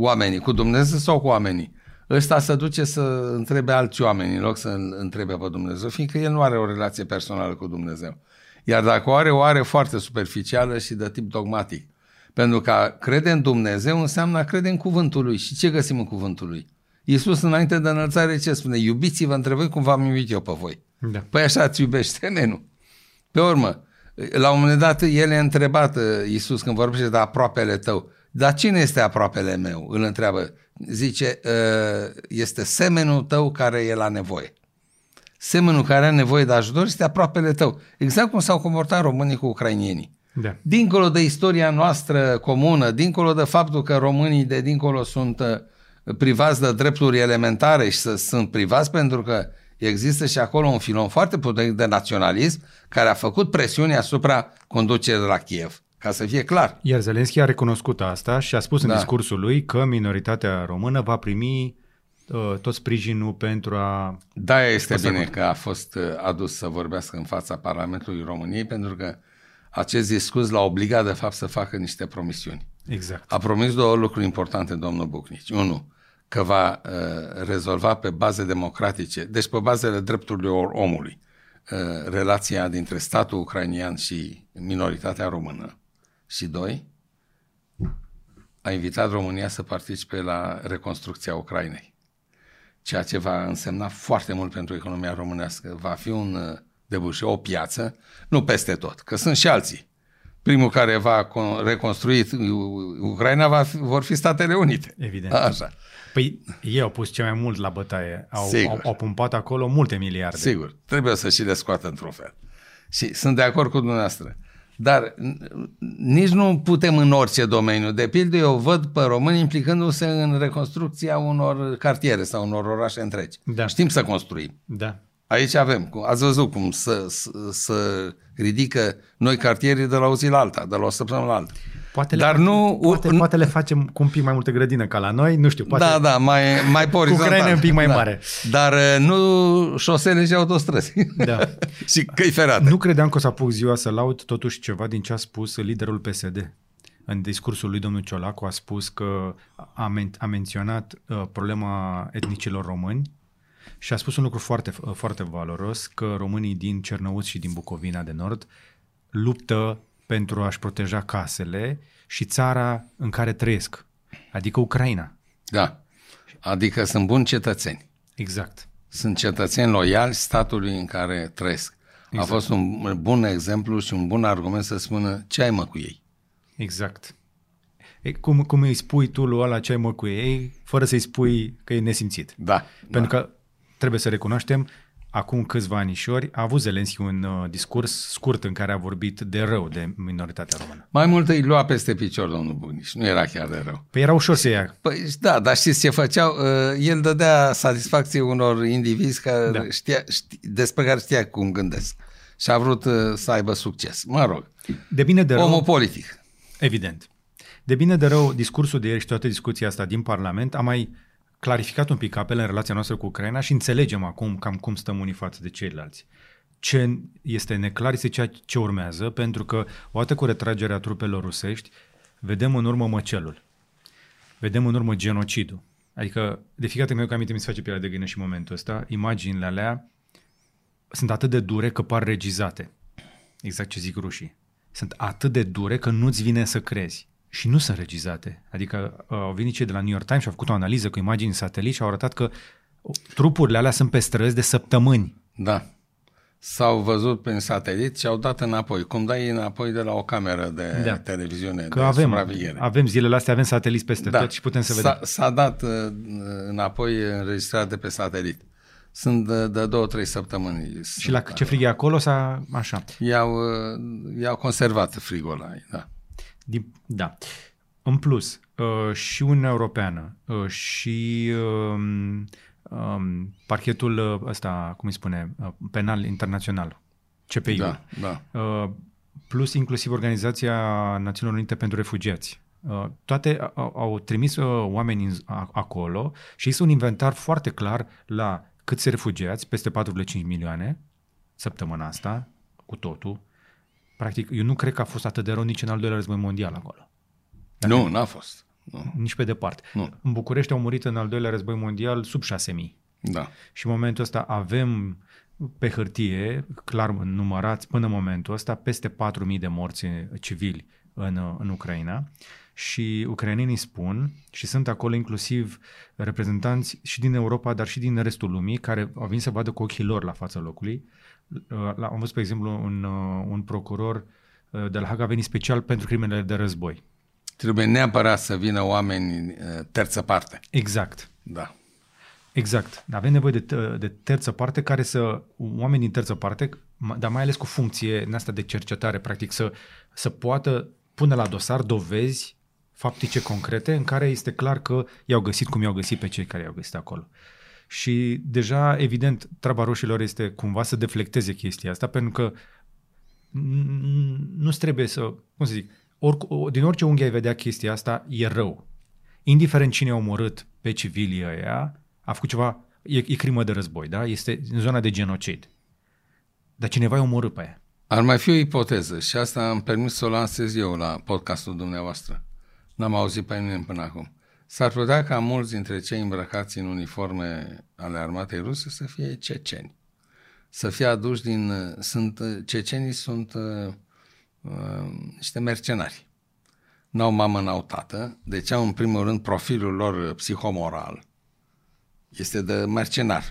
oamenii, cu Dumnezeu sau cu oamenii. Ăsta se duce să întrebe alți oameni în loc să întrebe pe Dumnezeu, fiindcă el nu are o relație personală cu Dumnezeu. Iar dacă o are, o are foarte superficială și de tip dogmatic. Pentru că crede în Dumnezeu înseamnă a crede în cuvântul lui. Și ce găsim în cuvântul lui? Iisus înainte de înălțare ce spune? Iubiți-vă între voi cum v-am iubit eu pe voi. Da. Păi așa îți iubește nenu. Pe urmă, la un moment dat el e întrebat Iisus când vorbește de aproapele tău. Dar cine este aproapele meu? Îl întreabă. Zice, ă, este semenul tău care e la nevoie. Semenul care are nevoie de ajutor este aproapele tău. Exact cum s-au comportat românii cu ucrainienii. Da. Dincolo de istoria noastră comună, dincolo de faptul că românii de dincolo sunt ă, privați de drepturi elementare și să, sunt privați pentru că există și acolo un filon foarte puternic de naționalism care a făcut presiune asupra conducerii de la Kiev. Ca să fie clar. Iar Zelenski a recunoscut asta și a spus da. în discursul lui că minoritatea română va primi uh, tot sprijinul pentru a... Da, este bine că a fost uh, adus să vorbească în fața Parlamentului României, pentru că acest discurs l-a obligat, de fapt, să facă niște promisiuni. Exact. A promis două lucruri importante, domnul Bucnici. Unu, că va uh, rezolva pe baze democratice, deci pe bazele drepturilor omului, uh, relația dintre statul ucrainian și minoritatea română. Și doi, a invitat România să participe la reconstrucția Ucrainei, ceea ce va însemna foarte mult pentru economia românească. Va fi un uh, debușeu, o piață, nu peste tot, că sunt și alții. Primul care va reconstrui Ucraina va fi, vor fi Statele Unite. Evident. Așa. Păi ei au pus cel mai mult la bătaie. Au, au, au pumpat acolo multe miliarde. Sigur. Trebuie să și le scoată într-un fel. Și sunt de acord cu dumneavoastră. Dar nici nu putem în orice domeniu. De pildă, eu văd pe români implicându-se în reconstrucția unor cartiere sau unor orașe întregi. Da. Știm să construim. Da. Aici avem, ați văzut cum să, să, să ridică noi cartiere de la o zi la alta, de la o săptămână la alta. Poate Dar le, nu, poate, poate le facem cu un pic mai multă grădină ca la noi, nu știu. Poate da, da, mai, mai pe Cu un pic mai da. mare. Dar uh, nu șosele și autostrăzi. Da. și căi ferate. Nu credeam că o să apuc ziua să laud totuși ceva din ce a spus liderul PSD. În discursul lui domnul Ciolacu a spus că a, men- a menționat uh, problema etnicilor români și a spus un lucru foarte, uh, foarte valoros, că românii din Cernăuți și din Bucovina de Nord luptă pentru a-și proteja casele și țara în care trăiesc, adică Ucraina. Da, adică sunt buni cetățeni. Exact. Sunt cetățeni loiali statului în care trăiesc. Exact. A fost un bun exemplu și un bun argument să spună ce ai mă cu ei. Exact. E, cum, cum îi spui tu lui ăla ce ai mă cu ei, fără să-i spui că e nesimțit. Da. Pentru da. că trebuie să recunoaștem, acum câțiva anișori, a avut Zelenski un uh, discurs scurt în care a vorbit de rău de minoritatea română. Mai mult îi lua peste picior domnul Bugnici, nu era chiar de rău. Păi era ușor să ia. Păi da, dar știți ce făceau? Uh, el dădea satisfacție unor indivizi care da. știa, știa, despre care știa cum gândesc și a vrut uh, să aibă succes. Mă rog, de bine de rău, omul politic. Evident. De bine de rău, discursul de ieri și toată discuția asta din Parlament a mai clarificat un pic apele în relația noastră cu Ucraina și înțelegem acum cam cum stăm unii față de ceilalți. Ce este neclar este ceea ce urmează, pentru că, odată cu retragerea trupelor rusești, vedem în urmă măcelul. Vedem în urmă genocidul. Adică, de fiecare dată că aminte, mi se face pielea de gâină și în momentul ăsta, imaginile alea sunt atât de dure că par regizate. Exact ce zic rușii. Sunt atât de dure că nu-ți vine să crezi. Și nu sunt regizate. Adică uh, au venit cei de la New York Times și au făcut o analiză cu imagini satelit și au arătat că trupurile alea sunt pe străzi de săptămâni. Da. S-au văzut prin satelit și au dat înapoi. Cum dai înapoi de la o cameră de da. televiziune, că de avem, avem zilele astea, avem sateliți peste da. tot și putem să vedem. S-a, s-a dat uh, înapoi înregistrat de pe satelit. Sunt de, de două, trei săptămâni. Și la ce frig e acolo, s-a, așa? I-au, uh, i-au conservat frigul ăla, da. Din, da. În plus, uh, și Uniunea Europeană uh, și uh, um, parchetul uh, ăsta, cum îi spune, uh, penal internațional, CPI, da, da. Uh, plus inclusiv Organizația Națiunilor Unite pentru Refugiați. Uh, toate au, au trimis uh, oameni acolo și este un inventar foarte clar la câți refugiați, peste 4,5 milioane, săptămâna asta, cu totul. Practic, eu nu cred că a fost atât de rău nici în al doilea război mondial acolo. Dar nu, n-a fost. Nu. Nici pe departe. Nu. În București au murit în al doilea război mondial sub 6.000. Da. Și în momentul ăsta avem pe hârtie, clar numărați până în momentul ăsta, peste 4.000 de morți civili în, în Ucraina și ucrainenii spun, și sunt acolo inclusiv reprezentanți și din Europa, dar și din restul lumii, care au venit să vadă cu ochii lor la fața locului. Am văzut, pe exemplu, un, un procuror uh, de la Haga a venit special pentru crimele de război. Trebuie neapărat să vină oameni uh, terță parte. Exact. Da. Exact. Avem nevoie de, de terță parte care să, oameni din terță parte, dar mai ales cu funcție în asta de cercetare, practic, să, să poată pune la dosar dovezi faptice concrete în care este clar că i-au găsit cum i-au găsit pe cei care i-au găsit acolo. Și deja, evident, treaba roșilor este cumva să deflecteze chestia asta, pentru că nu trebuie să, cum să zic, or, din orice unghi ai vedea chestia asta, e rău. Indiferent cine a omorât pe civilii ăia, a făcut ceva, e, e crimă de război, da? Este în zona de genocid. Dar cineva i-a omorât pe aia. Ar mai fi o ipoteză și asta am permis să o lansez eu la podcastul dumneavoastră. N-am auzit pe nimeni până acum. S-ar putea ca mulți dintre cei îmbrăcați în uniforme ale armatei ruse să fie ceceni. Să fie aduși din... Sunt, cecenii sunt uh, uh, niște mercenari. N-au mamă, n-au tată, deci au în primul rând profilul lor psihomoral. Este de mercenar.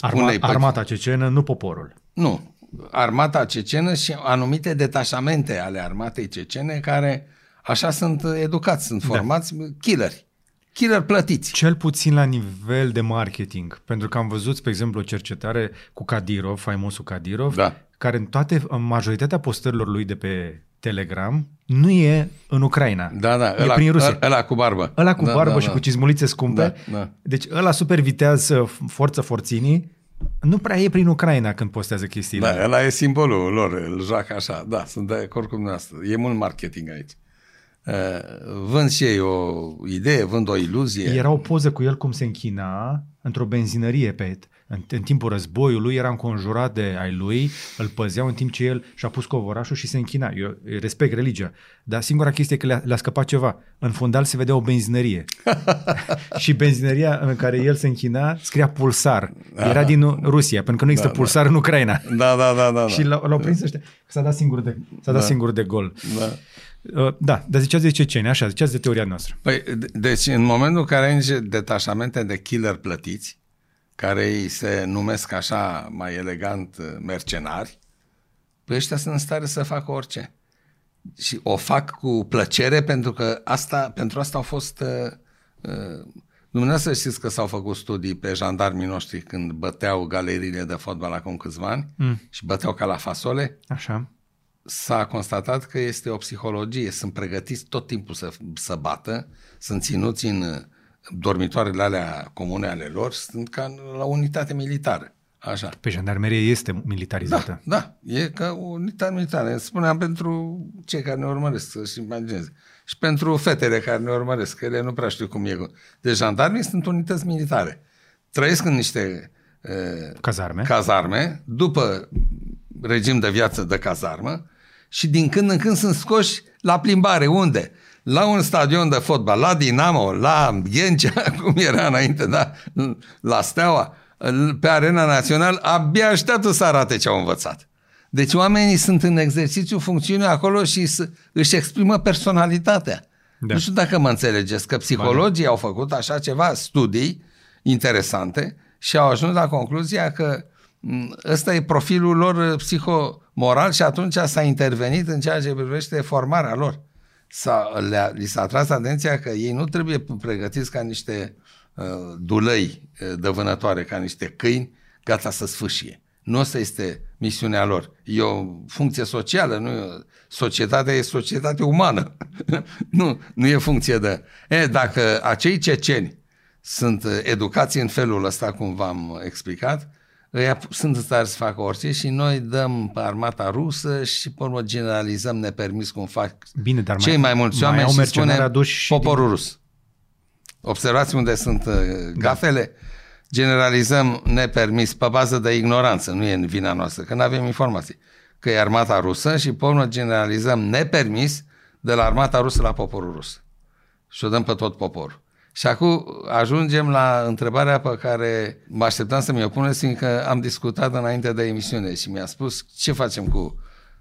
Arma, armata cecenă, nu poporul. Nu. Armata cecenă și anumite detașamente ale armatei cecene care uh, Așa sunt educați, sunt da. formați da. killeri. Killer plătiți. Cel puțin la nivel de marketing. Pentru că am văzut, spre exemplu, o cercetare cu Kadirov, faimosul Kadirov, da. care în toate, în majoritatea postărilor lui de pe Telegram, nu e în Ucraina. Da, da, e ăla, prin Rusia. Ăla cu barbă. Ăla cu da, barbă da, și da. cu cizmulițe scumpe. Da, da. Deci ăla supervitează forță forținii, nu prea e prin Ucraina când postează chestiile. Da, ăla e simbolul lor, îl joacă așa. Da, sunt de acord cu dumneavoastră. E mult marketing aici. Uh, vând și ei o idee, vând o iluzie. Era o poză cu el cum se închina într-o benzinărie pe în, în timpul războiului, era înconjurat de ai lui, îl păzeau în timp ce el și-a pus covorașul și se închina. Eu respect religia, dar singura chestie e că le-a, le scăpat ceva. În fundal se vedea o benzinărie. și benzinăria în care el se închina scria pulsar. Era din Rusia, pentru că nu există da, pulsar da. în Ucraina. Da, da, da. da, și l-au, l-au prins ăștia. S-a dat singur de, s-a dat Da. singur de gol. Da. Uh, Da, dar ziceați de ceceni, așa, ziceați de teoria noastră. Păi, de- deci în momentul în care ai niște detașamente de killer plătiți, care îi se numesc așa mai elegant uh, mercenari, păi ăștia sunt în stare să facă orice. Și o fac cu plăcere pentru că asta, pentru asta au fost... Uh, uh, dumneavoastră știți că s-au făcut studii pe jandarmii noștri când băteau galeriile de fotbal acum câțiva ani Mm. și băteau ca la fasole Așa. S-a constatat că este o psihologie. Sunt pregătiți tot timpul să, să bată, sunt ținuți în uh, dormitoarele alea comune ale lor, sunt ca la unitate militară. Așa. Pe jandarmerie este militarizată. Da, da, e ca o unitate militară. Spuneam pentru cei care ne urmăresc să-și imagineze. și pentru fetele care ne urmăresc, că ele nu prea știu cum e. Deci jandarmii sunt unități militare. Trăiesc în niște uh, Cazarme. cazarme, după regim de viață de cazarmă și din când în când sunt scoși la plimbare. Unde? La un stadion de fotbal, la Dinamo, la Ghencea, cum era înainte, da? la Steaua, pe arena națională, abia așteaptă să arate ce au învățat. Deci oamenii sunt în exercițiu funcțiunii acolo și își exprimă personalitatea. Da. Nu știu dacă mă înțelegeți, că psihologii au făcut așa ceva, studii interesante și au ajuns la concluzia că ăsta e profilul lor psihomoral și atunci s-a intervenit în ceea ce privește formarea lor. S-a, le li s-a tras atenția că ei nu trebuie pregătiți ca niște uh, dulăi uh, de vânătoare, ca niște câini gata să sfâșie. Nu asta este misiunea lor. E o funcție socială, nu e, societatea e societate umană. nu, nu e funcție de... E, dacă acei ceceni sunt educați în felul ăsta, cum v-am explicat, ei sunt în stare să facă orice și noi dăm pe armata rusă și pe urmă generalizăm nepermis cum fac Bine, dar cei mai, mai mulți mai oameni au și mercenari spune aduși și poporul rus. Observați unde sunt uh, gafele. Da. Generalizăm nepermis pe bază de ignoranță, nu e în vina noastră, că nu avem informații. Că e armata rusă și pe urmă generalizăm nepermis de la armata rusă la poporul rus. Și o dăm pe tot poporul. Și acum ajungem la întrebarea pe care mă așteptam să mi-o puneți, fiindcă am discutat înainte de emisiune și mi-a spus ce facem cu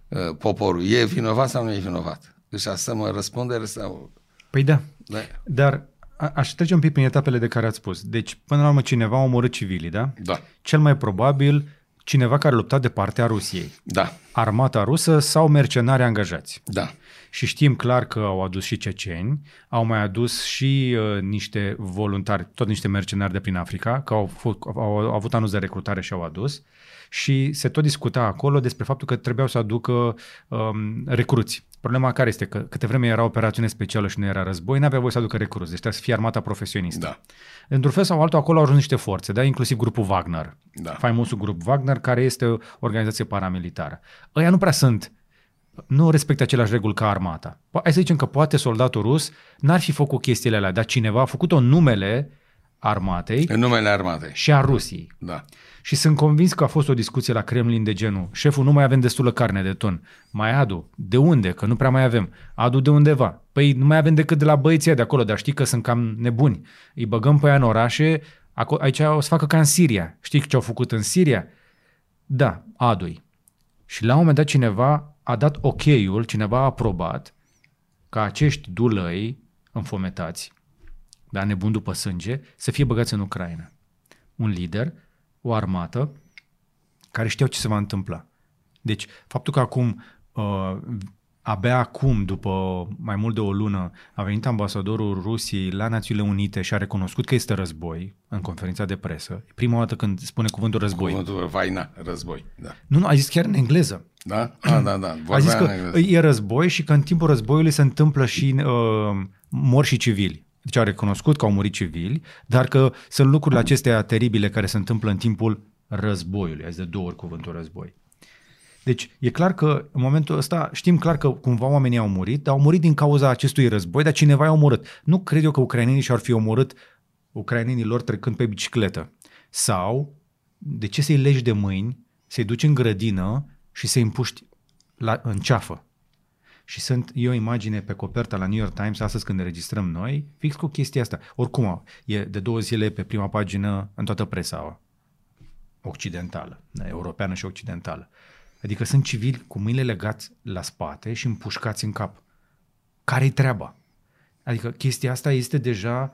uh, poporul. E vinovat sau nu e vinovat? Deci să mă răspundere sau... Păi da, da. dar a- aș trece un pic prin etapele de care ați spus. Deci, până la urmă, cineva a omorât civilii, da? Da. Cel mai probabil, cineva care lupta de partea Rusiei. Da. Armata rusă sau mercenari angajați. Da. Și știm clar că au adus și ceceni, au mai adus și uh, niște voluntari, tot niște mercenari de prin Africa, că au, f- au, au avut anunț de recrutare și au adus. Și se tot discuta acolo despre faptul că trebuiau să aducă um, recruți. Problema care este? Că câte vreme era operațiune specială și nu era război, n-avea voie să aducă recruți, deci trebuie să fie armata profesionistă. Da. Într-un fel sau altul, acolo au ajuns niște forțe, da? inclusiv grupul Wagner, Da. faimosul grup Wagner, care este o organizație paramilitară. Ăia nu prea sunt nu respectă aceleași reguli ca armata. Po- Hai să zicem că poate soldatul rus n-ar fi făcut chestiile alea, dar cineva a făcut-o în numele armatei În numele armatei. și a Rusiei. Da. Și sunt convins că a fost o discuție la Kremlin de genul, șeful, nu mai avem destulă carne de ton. Mai adu. De unde? Că nu prea mai avem. Adu de undeva. Păi nu mai avem decât de la băieții de acolo, dar știi că sunt cam nebuni. Îi băgăm pe aia în orașe, aco- aici o să facă ca în Siria. Știi ce au făcut în Siria? Da, adu Și la un moment dat cineva a dat ok-ul, cineva a aprobat ca acești dulăi înfometați, da, nebun după sânge, să fie băgați în Ucraina. Un lider, o armată, care știau ce se va întâmpla. Deci, faptul că acum, uh, abia acum, după mai mult de o lună, a venit ambasadorul Rusiei la Națiunile Unite și a recunoscut că este război în conferința de presă, e prima dată când spune cuvântul război. Cuvântul vaina, război. Da. Nu, nu, a zis chiar în engleză. Da? Ah, da, da. A zis Vorbea că în engleză. e război și că în timpul războiului se întâmplă și uh, mor și civili. Deci a recunoscut că au murit civili, dar că sunt lucrurile acestea teribile care se întâmplă în timpul războiului. A zis de două ori cuvântul război. Deci e clar că în momentul ăsta știm clar că cumva oamenii au murit, dar au murit din cauza acestui război, dar cineva i-a omorât. Nu cred eu că ucrainenii și-ar fi omorât ucrainenii lor trecând pe bicicletă. Sau de ce să-i legi de mâini, să-i duci în grădină și să-i împuști la, în ceafă? Și sunt e o imagine pe coperta la New York Times astăzi când ne registrăm noi, fix cu chestia asta. Oricum, e de două zile pe prima pagină în toată presa occidentală, da, europeană și occidentală. Adică sunt civili cu mâinile legați la spate și împușcați în cap. Care-i treaba? Adică chestia asta este deja...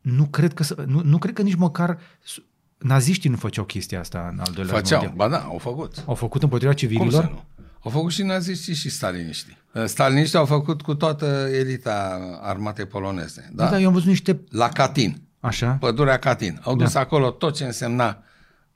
Nu cred că, să- nu, nu cred că nici măcar s- naziștii nu făceau chestia asta în al doilea Făceau. mondial. Ba da, au făcut. Au făcut împotriva Cum civililor? să nu? Au făcut și naziștii și staliniștii. Staliniștii au făcut cu toată elita armatei poloneze. Da, Da? da, eu am văzut niște... La Catin, Așa? pădurea Catin. Au dus Da. acolo tot ce însemna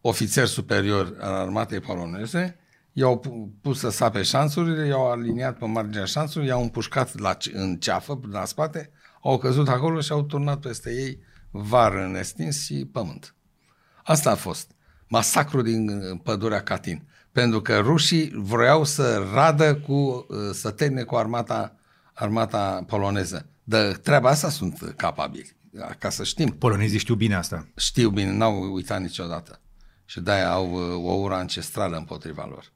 ofițer superior al armatei poloneze, i-au pu- pus să sape șanțurile, i-au aliniat pe marginea șanțului, i-au împușcat la, ce- în ceafă, la spate, au căzut acolo și au turnat peste ei var nestins și pământ. Asta a fost masacrul din uh, pădurea Catin. Pentru că rușii vreau să radă cu, uh, să termine cu armata armata poloneză. De treaba asta sunt capabili, ca să știm. Polonezii știu bine asta. Știu bine, n-au uitat niciodată. Și de-aia au uh, o ură ancestrală împotriva lor.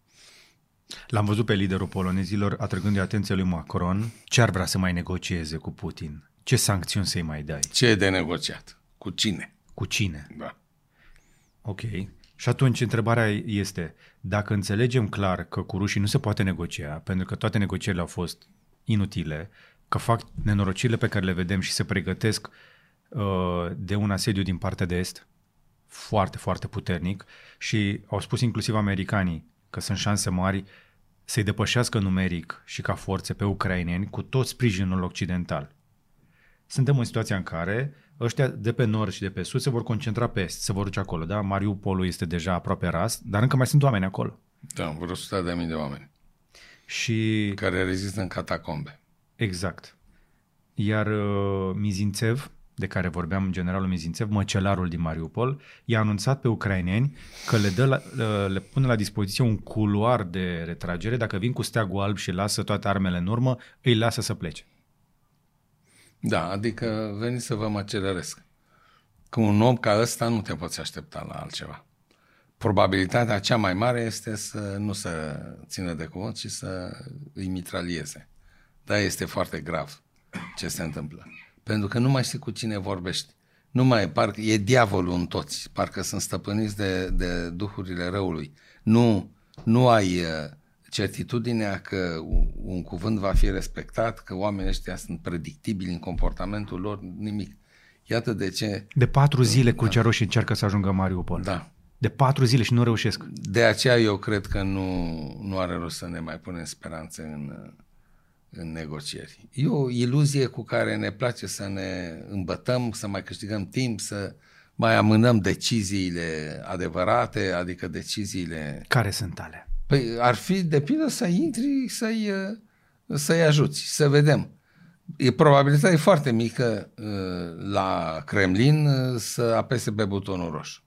L-am văzut pe liderul polonezilor atrăgând atenția lui Macron. Ce ar vrea să mai negocieze cu Putin? Ce sancțiuni să-i mai dai? Ce e de negociat? Cu cine? Cu cine? Da. Ok. Și atunci întrebarea este, dacă înțelegem clar că cu rușii nu se poate negocia, pentru că toate negocierile au fost inutile, că fac nenorocirile pe care le vedem și se pregătesc uh, de un asediu din partea de est, foarte, foarte puternic și au spus inclusiv americanii că sunt șanse mari să-i depășească numeric și ca forțe pe ucraineni cu tot sprijinul occidental. Suntem în situația în care ăștia de pe nord și de pe sud se vor concentra pe est, se vor duce acolo, da? Mariupolul este deja aproape ras, dar încă mai sunt oameni acolo. Da, vreo 100 de mii de oameni. Și... Care rezistă în catacombe. Exact. Iar uh, Mizințev, de care vorbeam generalul Mizințev, măcelarul din Mariupol, i-a anunțat pe ucraineni că le, dă la, uh, le pune la dispoziție un culoar de retragere. Dacă vin cu steagul alb și lasă toate armele în urmă, îi lasă să plece. Da, adică veniți să vă măceleresc. Cu un om ca ăsta nu te poți aștepta la altceva. Probabilitatea cea mai mare este să nu să țină de cuvânt, ci să îi mitralieze. Da, este foarte grav ce se întâmplă. Pentru că nu mai știi cu cine vorbești. Nu mai, parcă e diavolul în toți, parcă sunt stăpâniți de, de duhurile răului. Nu, nu ai uh, certitudinea că un cuvânt va fi respectat, că oamenii ăștia sunt predictibili în comportamentul lor, nimic. Iată de ce... De patru zile Crucea da. Roșie încearcă să ajungă Mariupol. Da. De patru zile și nu reușesc. De aceea eu cred că nu, nu are rost să ne mai punem speranțe în, în negocieri. E o iluzie cu care ne place să ne îmbătăm, să mai câștigăm timp, să mai amânăm deciziile adevărate, adică deciziile... Care sunt ale? Păi ar fi de pildă să intri, să-i, să-i ajuți, să vedem. E probabilitatea foarte mică uh, la Kremlin uh, să apese pe butonul roșu.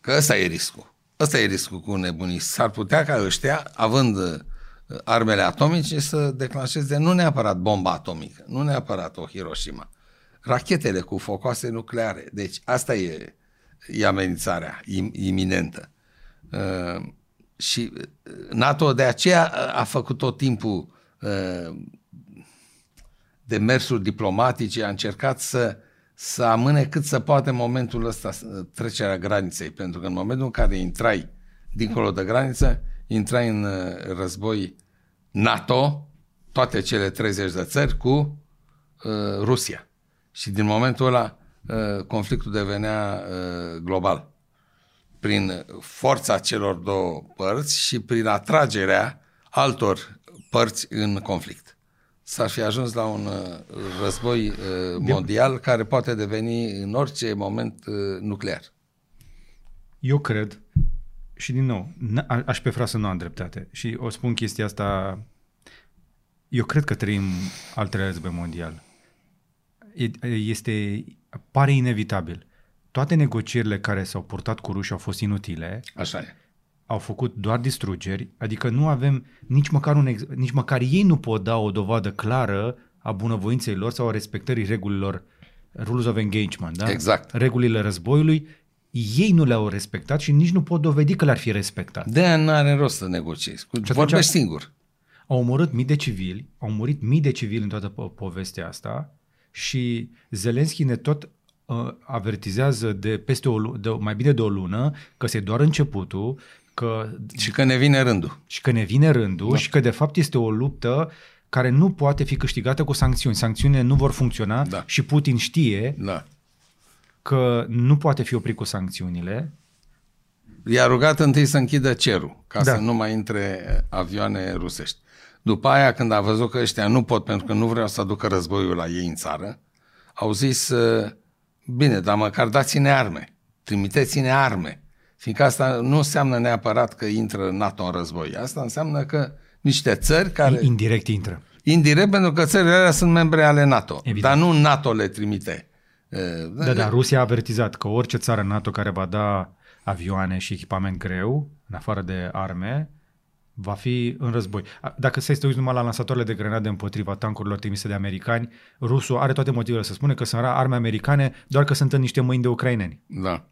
Că ăsta e riscul. Ăsta e riscul cu nebunii. S-ar putea ca ăștia, având uh, armele atomice, să declanșeze nu neapărat bomba atomică, nu neapărat o Hiroshima, rachetele cu focoase nucleare. Deci asta e, e amenințarea iminentă. Și NATO de aceea a făcut tot timpul demersuri diplomatice, a încercat să, să amâne cât să poate momentul ăsta, trecerea graniței, pentru că în momentul în care intrai dincolo de graniță, intrai în război NATO, toate cele 30 de țări, cu uh, Rusia. Și din momentul ăla uh, conflictul devenea uh, global prin forța celor două părți și prin atragerea altor părți în conflict. S-ar fi ajuns la un uh, război uh, mondial care poate deveni în orice moment uh, nuclear. Eu cred, și din nou, aș prefera să nu am dreptate. Și o spun chestia asta, eu cred că trăim al treilea război mondial. Este, pare inevitabil toate negocierile care s-au purtat cu rușii au fost inutile. Așa e. Au făcut doar distrugeri, adică nu avem nici măcar, un ex- nici măcar ei nu pot da o dovadă clară a bunăvoinței lor sau a respectării regulilor rules of engagement, da? Exact. Regulile războiului, ei nu le-au respectat și nici nu pot dovedi că le-ar fi respectat. De aia nu are rost să negociezi. Vorbești singur. Au omorât mii de civili, au murit mii de civili în toată po- povestea asta și Zelenski ne tot uh, avertizează de peste o, de mai bine de o lună că se doar începutul, că... Și că ne vine rândul. Și că ne vine rândul da. și că de fapt este o luptă care nu poate fi câștigată cu sancțiuni. Sancțiunile nu vor funcționa da. și Putin știe da. Că nu poate fi oprit cu sancțiunile. I-a rugat întâi să închidă cerul, ca da. să nu mai intre avioane rusești. După aia, când a văzut că ăștia nu pot, pentru că nu vreau să aducă războiul la ei în țară, au zis, Bine, dar măcar dați-ne arme. Trimiteți-ne arme. Fiindcă asta nu înseamnă neapărat că intră NATO în război. Asta înseamnă că niște țări care... Indirect intră. Indirect, pentru că țările alea sunt membre ale NATO. Evident. Dar nu NATO le trimite. Da, da, Rusia a avertizat că orice țară NATO care va da avioane și echipament greu, în afară de arme, Va fi în război. A- Dacă să te uiți numai la lansatoarele de grenade împotriva tankurilor trimise de americani, rusul are toate motivele să spune că sunt arme americane, doar că sunt în niște mâini de ucraineni. Da.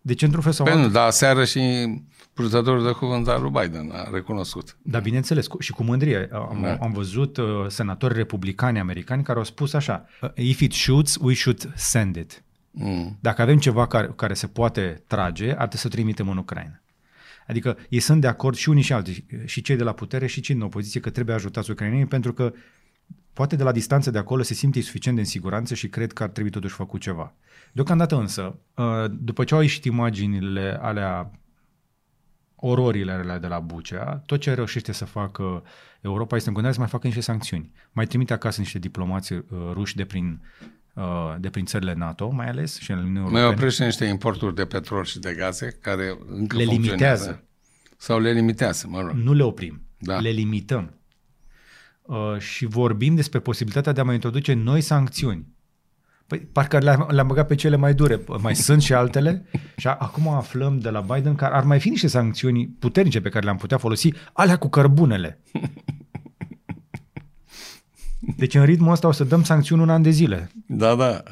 Deci, într-un fel sau Păi altul, nu, dar seară și purtătorul de cuvânt al lui Biden a recunoscut. dar bineînțeles, cu- și cu mândrie. Am, Da. am văzut uh, senatori republicani americani care au spus așa, if it shoots, we should send it. Mm. Dacă avem ceva care, care se poate trage, ar trebui să o trimitem în Ucraina. Adică ei sunt de acord și unii și alții, și cei de la putere și cei din opoziție, că trebuie ajutați ucrainenii pentru că poate de la distanță de acolo se simte suficient de în siguranță și cred că ar trebui totuși făcut ceva. Deocamdată însă, uh, după ce au ieșit imaginile alea ororile alea de la Bucea, tot ce reușește să facă Europa este în continuare să mai facă niște sancțiuni. Mai trimite acasă niște diplomați uh, ruși de prin, uh, de prin țările NATO, mai ales, și în Uniunea Mai Europeană. oprește niște importuri de petrol și de gaze care încă Le funcționează. limitează. Sau le limitează, mă rog. Nu le oprim, Da. le limităm. Uh, și vorbim despre posibilitatea de a mai introduce noi sancțiuni. Păi, parcă le-am, le-am băgat pe cele mai dure. Mai sunt și altele. Și a, acum aflăm de la Biden că ar mai fi niște sancțiuni puternice pe care le-am putea folosi, alea cu cărbunele. Deci în ritmul ăsta o să dăm sancțiuni un an de zile. Da, da.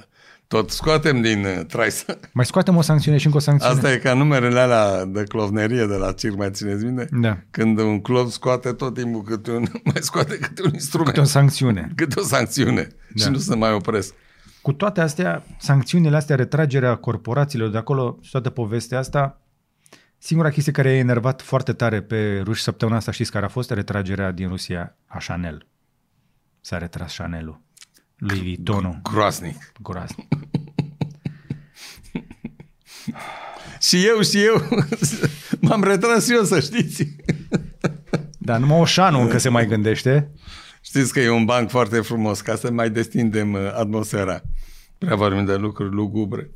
Tot scoatem din uh, trais. Mai scoatem o sancțiune și încă o sancțiune. Asta e ca numerele alea de clovnerie de la circ, mai țineți minte? Da. Când un clov scoate tot timpul câte un, mai scoate câte un instrument. Câte o sancțiune. câte o sancțiune. Da. Și nu se mai opresc. Cu toate astea, sancțiunile astea, retragerea corporațiilor de acolo și toată povestea asta, singura chestie care i-a enervat foarte tare pe ruși săptămâna asta, știți care a fost? Retragerea din Rusia a Chanel. S-a retras Chanel-ul. Lui Vuitton-ul. Groasnic. Groaznic. Și eu, și eu m-am retras și eu, să știți. Dar numai Oșanu încă se mai gândește. Știți că e un banc foarte frumos, ca să mai destindem uh, atmosfera. Prea vorbim de lucruri lugubre.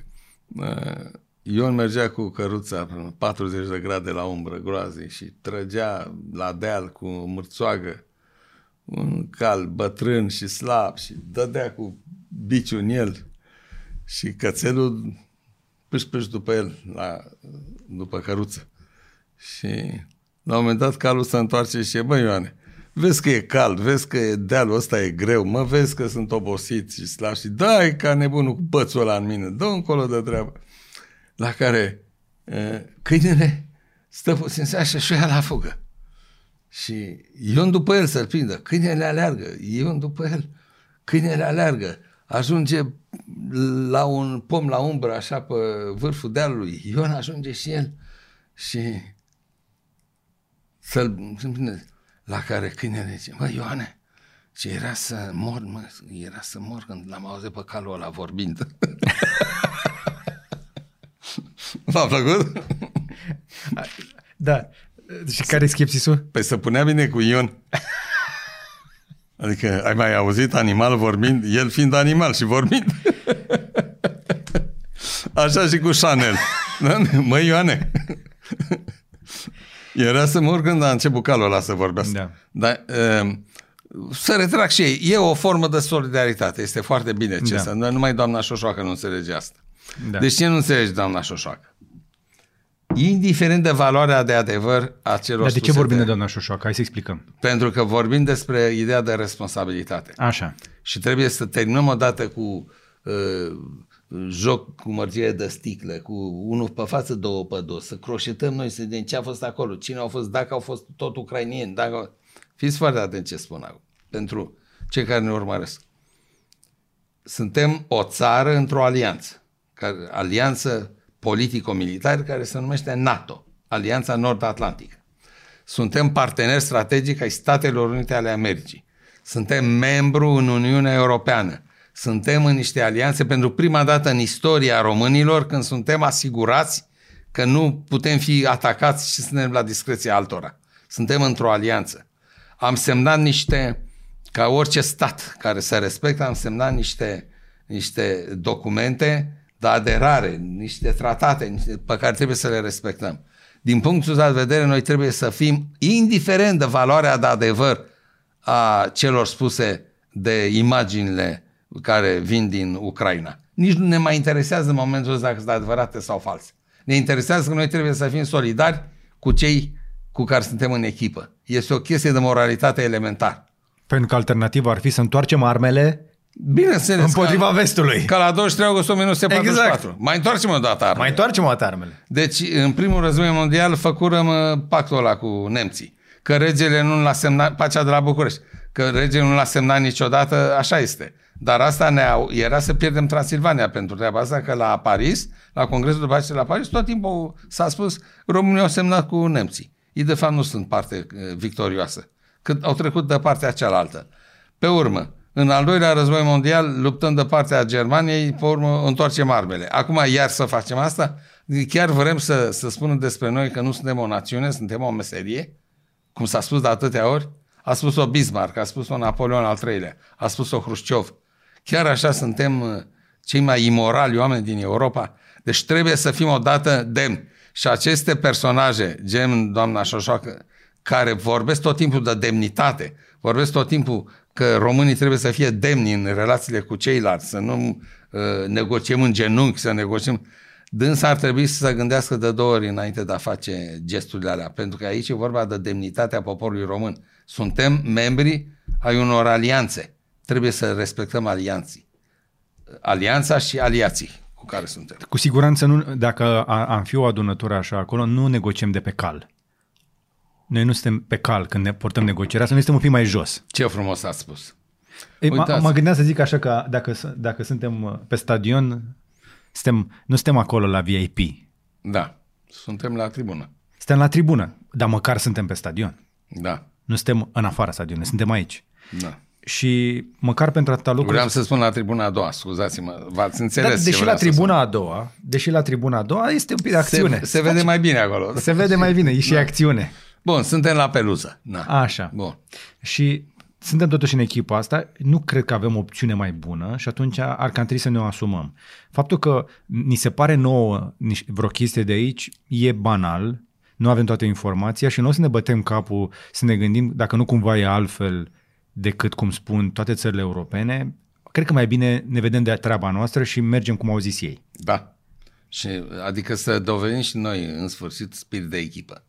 Uh, Ion mergea cu căruța până 40 de grade la umbră, groaznic, și trăgea la deal cu o mârțoagă, un cal bătrân și slab și dădea cu biciul în el și cățelul pâș după el, la, după căruță. Și la un moment dat calul se întoarce și e, bă Ioane, vezi că e cald, vezi că e dealul ăsta e greu, mă vezi că sunt obosit și slab și dai ca nebunul cu bățul ăla în mine, dă încolo de treabă. La care uh, câinele stă puțin seara și ia la fugă. Și Ion după el să-l prindă, câinele aleargă, Ion după el, câinele aleargă, ajunge la un pom la umbră, așa pe vârful dealului, Ion ajunge și el și să-l prinde. La care câinele zice, mă, Ioane, ce era să mor, mă, era să mor când l-am auzit pe calul ăla vorbind. V-a plăcut? Da. Și care e schepsisul? Păi să punea bine cu Ion. Adică ai mai auzit animal vorbind, el fiind animal și vorbind. Așa și cu Chanel. Da? Mă, Ioane. Era să mor când a început calul ăla să vorbească. Da. Dar uh, să retrag și ei. E o formă de solidaritate. Este foarte bine ce Da. să... Numai doamna Șoșoacă nu înțelege asta. Da. Deci ce nu înțelege doamna Șoșoacă? Indiferent de valoarea de adevăr a celor Dar de ce spuse vorbim de doamna Șoșoacă? Hai să explicăm. Pentru că vorbim despre ideea de responsabilitate. Așa. Și trebuie să terminăm odată cu uh, joc cu mărgie de sticlă, cu unul pe față, două pe dos, să croșetăm noi, să vedem ce a fost acolo, cine au fost, dacă au fost tot ucrainieni, dacă au... Fiți foarte atenți ce spun acum, pentru cei care ne urmăresc. Suntem o țară într-o alianță, care, alianță politico-militară care se numește NATO, Alianța Nord-Atlantică. Suntem parteneri strategic ai Statelor Unite ale Americii. Suntem membru în Uniunea Europeană. Suntem în niște alianțe pentru prima dată în istoria românilor când suntem asigurați că nu putem fi atacați și suntem la discreția altora. Suntem într-o alianță. Am semnat niște, ca orice stat care se respectă, am semnat niște, niște documente de aderare, niște tratate niște, pe care trebuie să le respectăm. Din punctul ăsta de vedere, noi trebuie să fim, indiferent de valoarea de adevăr a celor spuse de imaginile care vin din Ucraina. Nici nu ne mai interesează în momentul ăsta dacă sunt adevărate sau false. Ne interesează că noi trebuie să fim solidari cu cei cu care suntem în echipă. Este o chestie de moralitate elementar. Pentru că alternativa ar fi să întoarcem armele Bineînțeles. împotriva ca, vestului. ca la 23 august 1944. Exact. Mai întoarcem o dată armele. Mai întoarcem o dată armele. Deci, în primul război mondial, făcurăm uh, pactul ăla cu nemții. Că regele nu l-a semnat, pacea de la București, că regele nu l-a semnat niciodată, așa este. Dar asta ne era să pierdem Transilvania pentru treaba asta, că la Paris, la Congresul de Pace la Paris, tot timpul s-a spus România au semnat cu nemții. Ei, de fapt, nu sunt parte uh, victorioasă, că au trecut de partea cealaltă. Pe urmă, în al doilea război mondial, luptând de partea Germaniei, pe urmă întoarcem armele. Acum, iar să facem asta? Chiar vrem să, să spunem despre noi că nu suntem o națiune, suntem o meserie? Cum s-a spus de atâtea ori? A spus-o Bismarck, a spus-o Napoleon al III-lea, a spus-o Hrușciov. Chiar așa suntem uh, cei mai imorali oameni din Europa? Deci trebuie să fim odată demni. Și aceste personaje, gen doamna Șoșoacă, care vorbesc tot timpul de demnitate, vorbesc tot timpul că românii trebuie să fie demni în relațiile cu ceilalți, să nu uh, negociem în genunchi, să negociem. Dânsa ar trebui să se gândească de două ori înainte de a face gesturile alea, pentru că aici e vorba de demnitatea poporului român. Suntem membri ai unor alianțe. Trebuie să respectăm alianții. Alianța și aliații cu care suntem. Cu siguranță, nu, dacă am fi o adunătură așa acolo, nu negociem de pe cal. Noi nu suntem pe cal când ne portăm negocierea, să noi suntem un pic mai jos. Ce frumos ați spus. Ei, mă, mă gândeam să zic așa că dacă, dacă suntem uh, pe stadion, suntem, nu suntem acolo la VIP. Da, suntem la tribună. Suntem la tribună, dar măcar suntem pe stadion. Da. Nu suntem în afara stadionului, suntem aici. Da. Și măcar pentru atâta lucru... Vreau să spun la tribuna a doua, scuzați-mă, v-ați înțeles da, deși la tribuna a doua, deși la tribuna a doua este un pic de acțiune. Se, se vede mai bine acolo. Se vede mai bine, e și da. acțiune. Bun, suntem la peluză. Da. Așa. Bun. Și suntem totuși în echipa asta, nu cred că avem o opțiune mai bună și atunci ar trebui să ne o asumăm. Faptul că ni se pare nouă vreo chestie de aici e banal, nu avem toată informația și nu o să ne bătem capul să ne gândim dacă nu cumva e altfel decât cum spun toate țările europene, cred că mai bine ne vedem de treaba noastră și mergem cum au zis ei. Da. Și, adică să dovedim și noi în sfârșit spirit de echipă.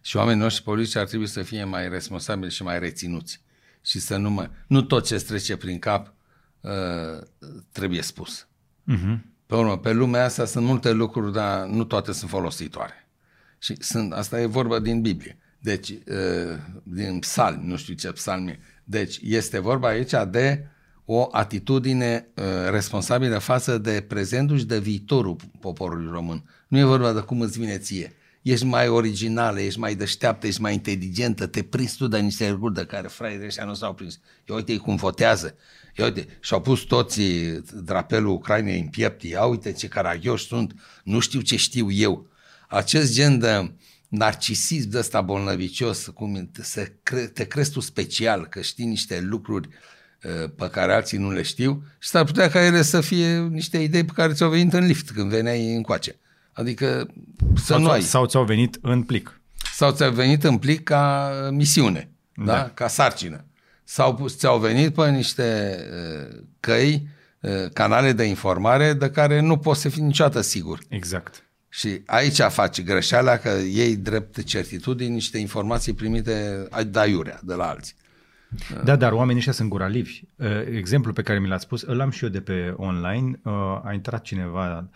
Și oamenii noștri politici ar trebui să fie mai responsabili și mai reținuți. Și să nu mă... Nu tot ce trece prin cap uh, trebuie spus. Uh-huh. Pe urmă, pe lumea asta sunt multe lucruri, dar nu toate sunt folositoare. Și sunt, asta e vorba din Biblie. Deci, uh, din psalmi, nu știu ce psalmi. Deci, este vorba aici de o atitudine uh, responsabilă față de prezentul și de viitorul poporului român. Nu e vorba de cum îți vine ție ești mai originală, ești mai deșteaptă, ești mai inteligentă, te prinzi tu de niște lucruri de care fraierii ăștia nu s-au prins. Ia uite cum votează. Ia uite, și-au pus toți drapelul Ucrainei în piept. Ia uite ce caragioși sunt, nu știu ce știu eu. Acest gen de narcisism de ăsta bolnăvicios, cum să cre- te crezi tu special, că știi niște lucruri uh, pe care alții nu le știu și s-ar putea ca ele să fie niște idei pe care ți-au venit în lift când veneai încoace. Adică să sau, nu ai. Sau ți-au venit în plic. Sau ți-au venit în plic ca misiune, da? da? ca sarcină. Sau ți-au venit pe niște uh, căi, uh, canale de informare de care nu poți să fii niciodată sigur. Exact. Și aici faci greșeala că ei drept certitudini niște informații primite de aiurea, de la alții. Da, dar oamenii ăștia sunt guralivi. Uh, exemplul pe care mi l-ați spus, îl am și eu de pe online. A intrat cineva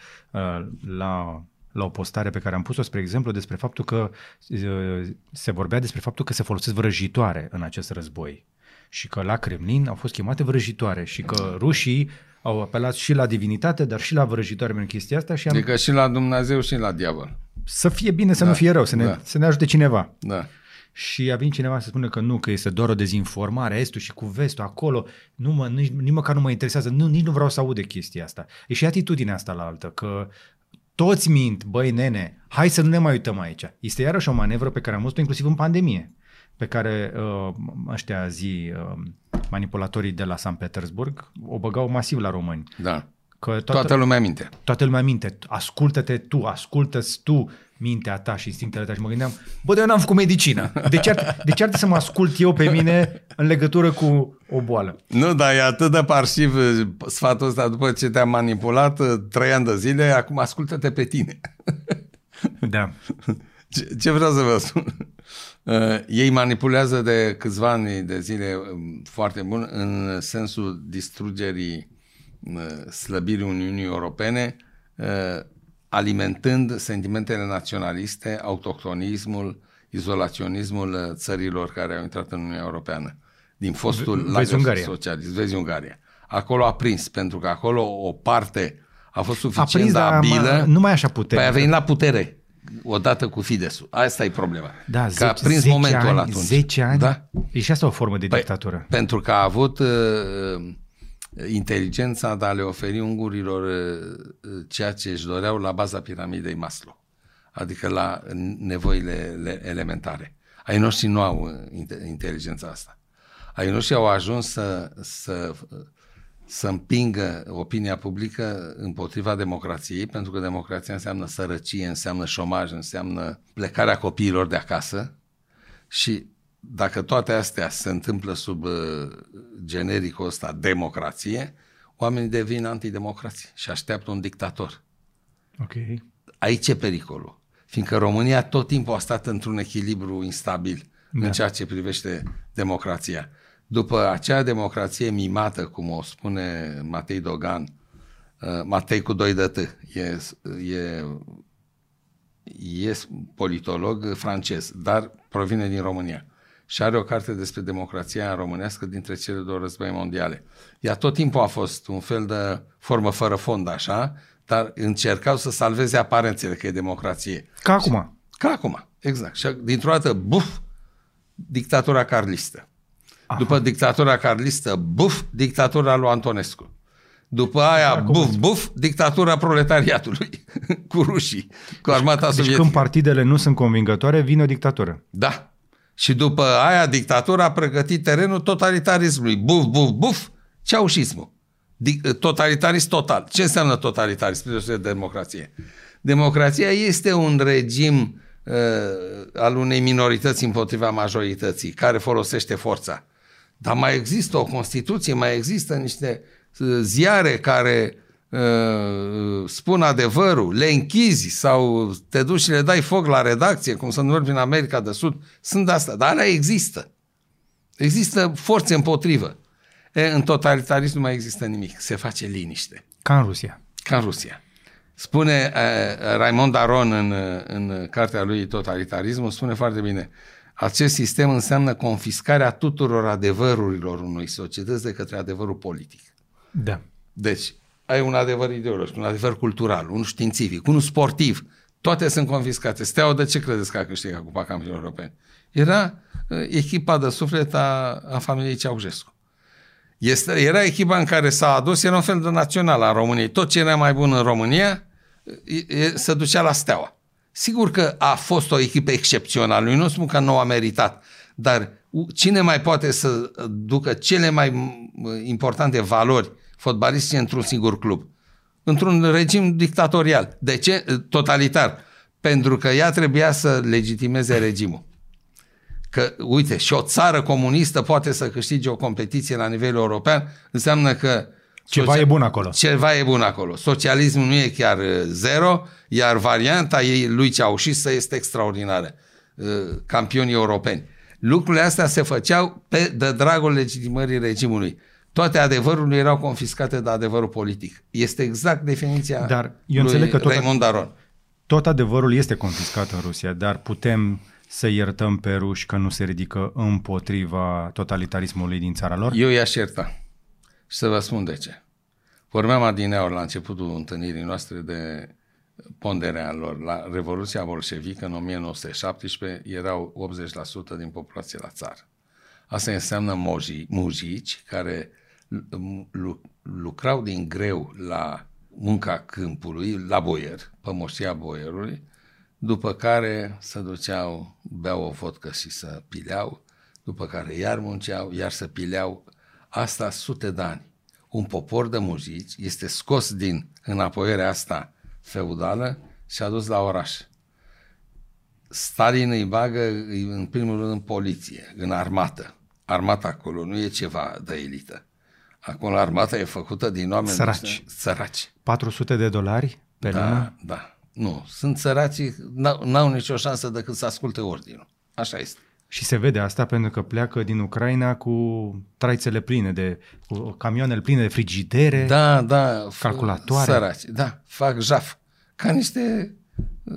la la o postare pe care am pus-o, spre exemplu, despre faptul că uh, se vorbea despre faptul că se folosesc vrăjitoare în acest război și că la Kremlin au fost chemate vrăjitoare și că rușii au apelat și la divinitate, dar și la vrăjitoare în chestia asta. Și am... Adică și la Dumnezeu și la diavol. Să fie bine, să da, nu fie rău, să ne, da. să ne ajute cineva. Da. Și a venit cineva să spună că nu, că este doar o dezinformare, estul și cu vestul acolo, nu mă, nici, nici măcar nu mă interesează, nu, nici nu vreau să aud de chestia asta. E și atitudinea asta la altă, că toți mint, băi nene, hai să nu ne mai uităm aici. Este iarăși o manevră pe care am văzut-o inclusiv în pandemie, pe care uh, ăștia zi, uh, manipulatorii de la San Petersburg, o băgau masiv la români. Da. Că toată, toată lumea minte. Toată lumea minte. Ascultă-te tu, ascultă-ți tu mintea ta și instinctele tale. Și mă gândeam, bă, de eu n-am făcut medicină. De ce, ar, de ce ar să mă ascult eu pe mine în legătură cu o boală? Nu, dar e atât de parșiv uh, sfatul ăsta după ce te-am manipulat uh, trei ani de zile, acum ascultă-te pe tine. Da. Ce, ce vreau să vă spun? Uh, ei manipulează de câțiva ani de zile um, foarte bun în sensul distrugerii uh, slăbirii Uniunii Europene, uh, alimentând sentimentele naționaliste, autohtonismul, izolaționismul uh, țărilor care au intrat în Uniunea Europeană. Din fostul Vezi Ungaria. socialist. Vezi Ungaria. Acolo a prins, pentru că acolo o parte a fost A suficient prins, de dar abilă. mă- nu mai așa putere. Păi a venit la putere odată cu Fidesul. Asta e problema. Da, că a 10, prins 10 momentul ani, ăla atunci. 10 ani? Da? E și asta o formă de Păi, dictatură. Pentru că a avut uh, uh, inteligența de a le oferi ungurilor uh, ceea ce își doreau la baza piramidei Maslow. Adică la nevoile le- elementare. Ai noștri nu au uh, inte- inteligența asta. Ai noștri au ajuns să, să, să împingă opinia publică împotriva democrației, pentru că democrația înseamnă sărăcie, înseamnă șomaj, înseamnă plecarea copiilor de acasă, și dacă toate astea se întâmplă sub uh, genericul ăsta democrație, oamenii devin antidemocrație și așteaptă un dictator. Ok. Aici e pericolul. Fiindcă România tot timpul a stat într-un echilibru instabil da. Da. în ceea ce privește democrația. După acea democrație mimată, cum o spune Matei Dogan, uh, Matei cu doi de T, e, e, e politolog francez, dar provine din România. Și are o carte despre democrația românească dintre cele două război mondiale. Ea tot timpul a fost un fel de formă fără fond, așa, dar încercau să salveze aparențele că e democrație. Ca acum. Ca acum, exact. Și dintr-o dată, buf, dictatura carlistă. Aha. După dictatura carlistă, buf, dictatura lui Antonescu. După aia, buf, buf, dictatura proletariatului cu rușii, cu armata Deci sovietică. când partidele nu sunt convingătoare, vine o dictatură. Da. Și după aia, dictatura a pregătit terenul totalitarismului. Buf, buf, buf, ceaușismul. Dic- Totalitarism total. Ce înseamnă totalitarism? Spre deosebire de democrație. Democrația este un regim uh, al unei minorități împotriva majorității, care folosește forța. Dar mai există o Constituție, mai există niște uh, ziare care uh, spun adevărul, le închizi sau te duci și le dai foc la redacție, cum se întâmplă prin America de Sud, sunt de asta. Dar alea există. Există forțe împotrivă. E, în totalitarism nu mai există nimic. Se face liniște. Ca în Rusia. Ca în Rusia. Spune uh, Raimond Aron în, uh, în cartea lui Totalitarismul, spune foarte bine, acest sistem înseamnă confiscarea tuturor adevărurilor unui societăți de către adevărul politic. Da. Deci, ai un adevăr ideologic, un adevăr cultural, un științific, unul sportiv, toate sunt confiscate. Steaua de ce credeți că a câștigat Cupa Campionilor Europeni? Era uh, echipa de suflet a, a familiei Ceaușescu. Este, era echipa în care s-a adus, era un fel de național a României. Tot ce era mai bun în România e, e, se ducea la Steaua. Sigur că a fost o echipă excepțională, eu nu spun că nu a meritat, dar u- cine mai poate să ducă cele mai m, importante valori fotbalistice într-un singur club? Într-un regim dictatorial. De ce? Totalitar. Pentru că ea trebuia să legitimeze regimul. Că, uite, și o țară comunistă poate să câștige o competiție la nivel european, înseamnă că Ceva e bun acolo. Ceva e bun acolo. Socialismul nu e chiar uh, zero, iar varianta ei lui Ceaușistă este extraordinară. Uh, Campionii europeni. Lucrurile astea se făceau pe, de dragul legitimării regimului. Toate adevărurile erau confiscate de adevărul politic. Este exact definiția Dar eu lui înțeleg că tot- Raimond Aron. Tot adevărul este confiscat în Rusia, dar putem să iertăm pe ruși că nu se ridică împotriva totalitarismului din țara lor? Eu i-aș ierta. Și să vă spun de ce. Vorbeam adineaori la începutul întâlnirii noastre de ponderea lor. La Revoluția Bolșevică în 1917 erau 80% din populație la țară. Asta înseamnă moji, mujici care lu- lucrau din greu la munca câmpului, la boier, pe moșia boierului, după care se duceau, beau o vodcă și să pileau, după care iar munceau, iar să pileau. Asta sute de ani. Un popor de muzici este scos din înapoierea asta feudală și adus la oraș. Stalin îi bagă îi- în primul rând în poliție, în armată. Armata acolo nu e ceva de elită. Acolo armata e făcută din oameni Săraci. săraci. 400 de dolari pe Da, lună? da. Nu, sunt săracii, n-au, n-au nicio șansă decât să asculte ordinul. Așa este. Și se vede asta pentru că pleacă din Ucraina cu traițele pline de, cu camioanele pline de frigidere, Da, da. f- Calculatoare. Săraci, da, fac jaf. Ca niște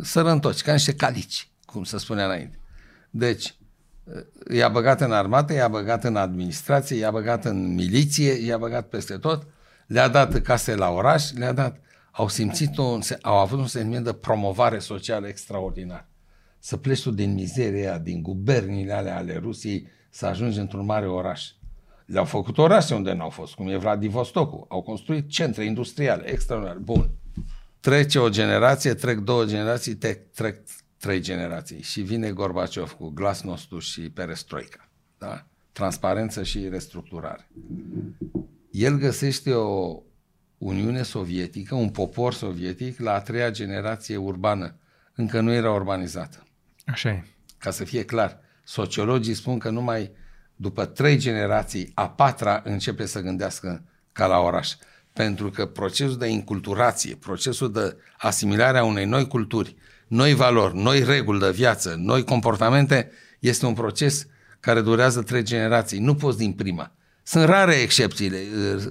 sărăntoci, ca niște calici, cum se spunea înainte. Deci, i-a băgat în armată, i-a băgat în administrație, i-a băgat în miliție, i-a băgat peste tot, le-a dat case la oraș, le-a dat... Au simțit un, au avut un sentiment de promovare socială extraordinar. Să pleci tu din mizeria, din guberniile alea ale Rusiei, să ajungi într-un mare oraș. Le-au făcut orașe unde n-au fost, cum e Vladivostocul. Au construit centre industriale extraordinar. Bun. Trece o generație, trec două generații, te, trec trei generații și vine Gorbaciov cu glasnostul și perestroica. Da? Transparență și restructurare. El găsește o Uniune Sovietică, un popor sovietic la a treia generație urbană. Încă nu era urbanizată. Așa e. Ca să fie clar, sociologii spun că numai după trei generații, a patra începe să gândească ca la oraș. Pentru că procesul de inculturație, procesul de asimilare a unei noi culturi, noi valori, noi reguli de viață, noi comportamente, este un proces care durează trei generații. Nu poți din prima. Sunt rare excepțiile.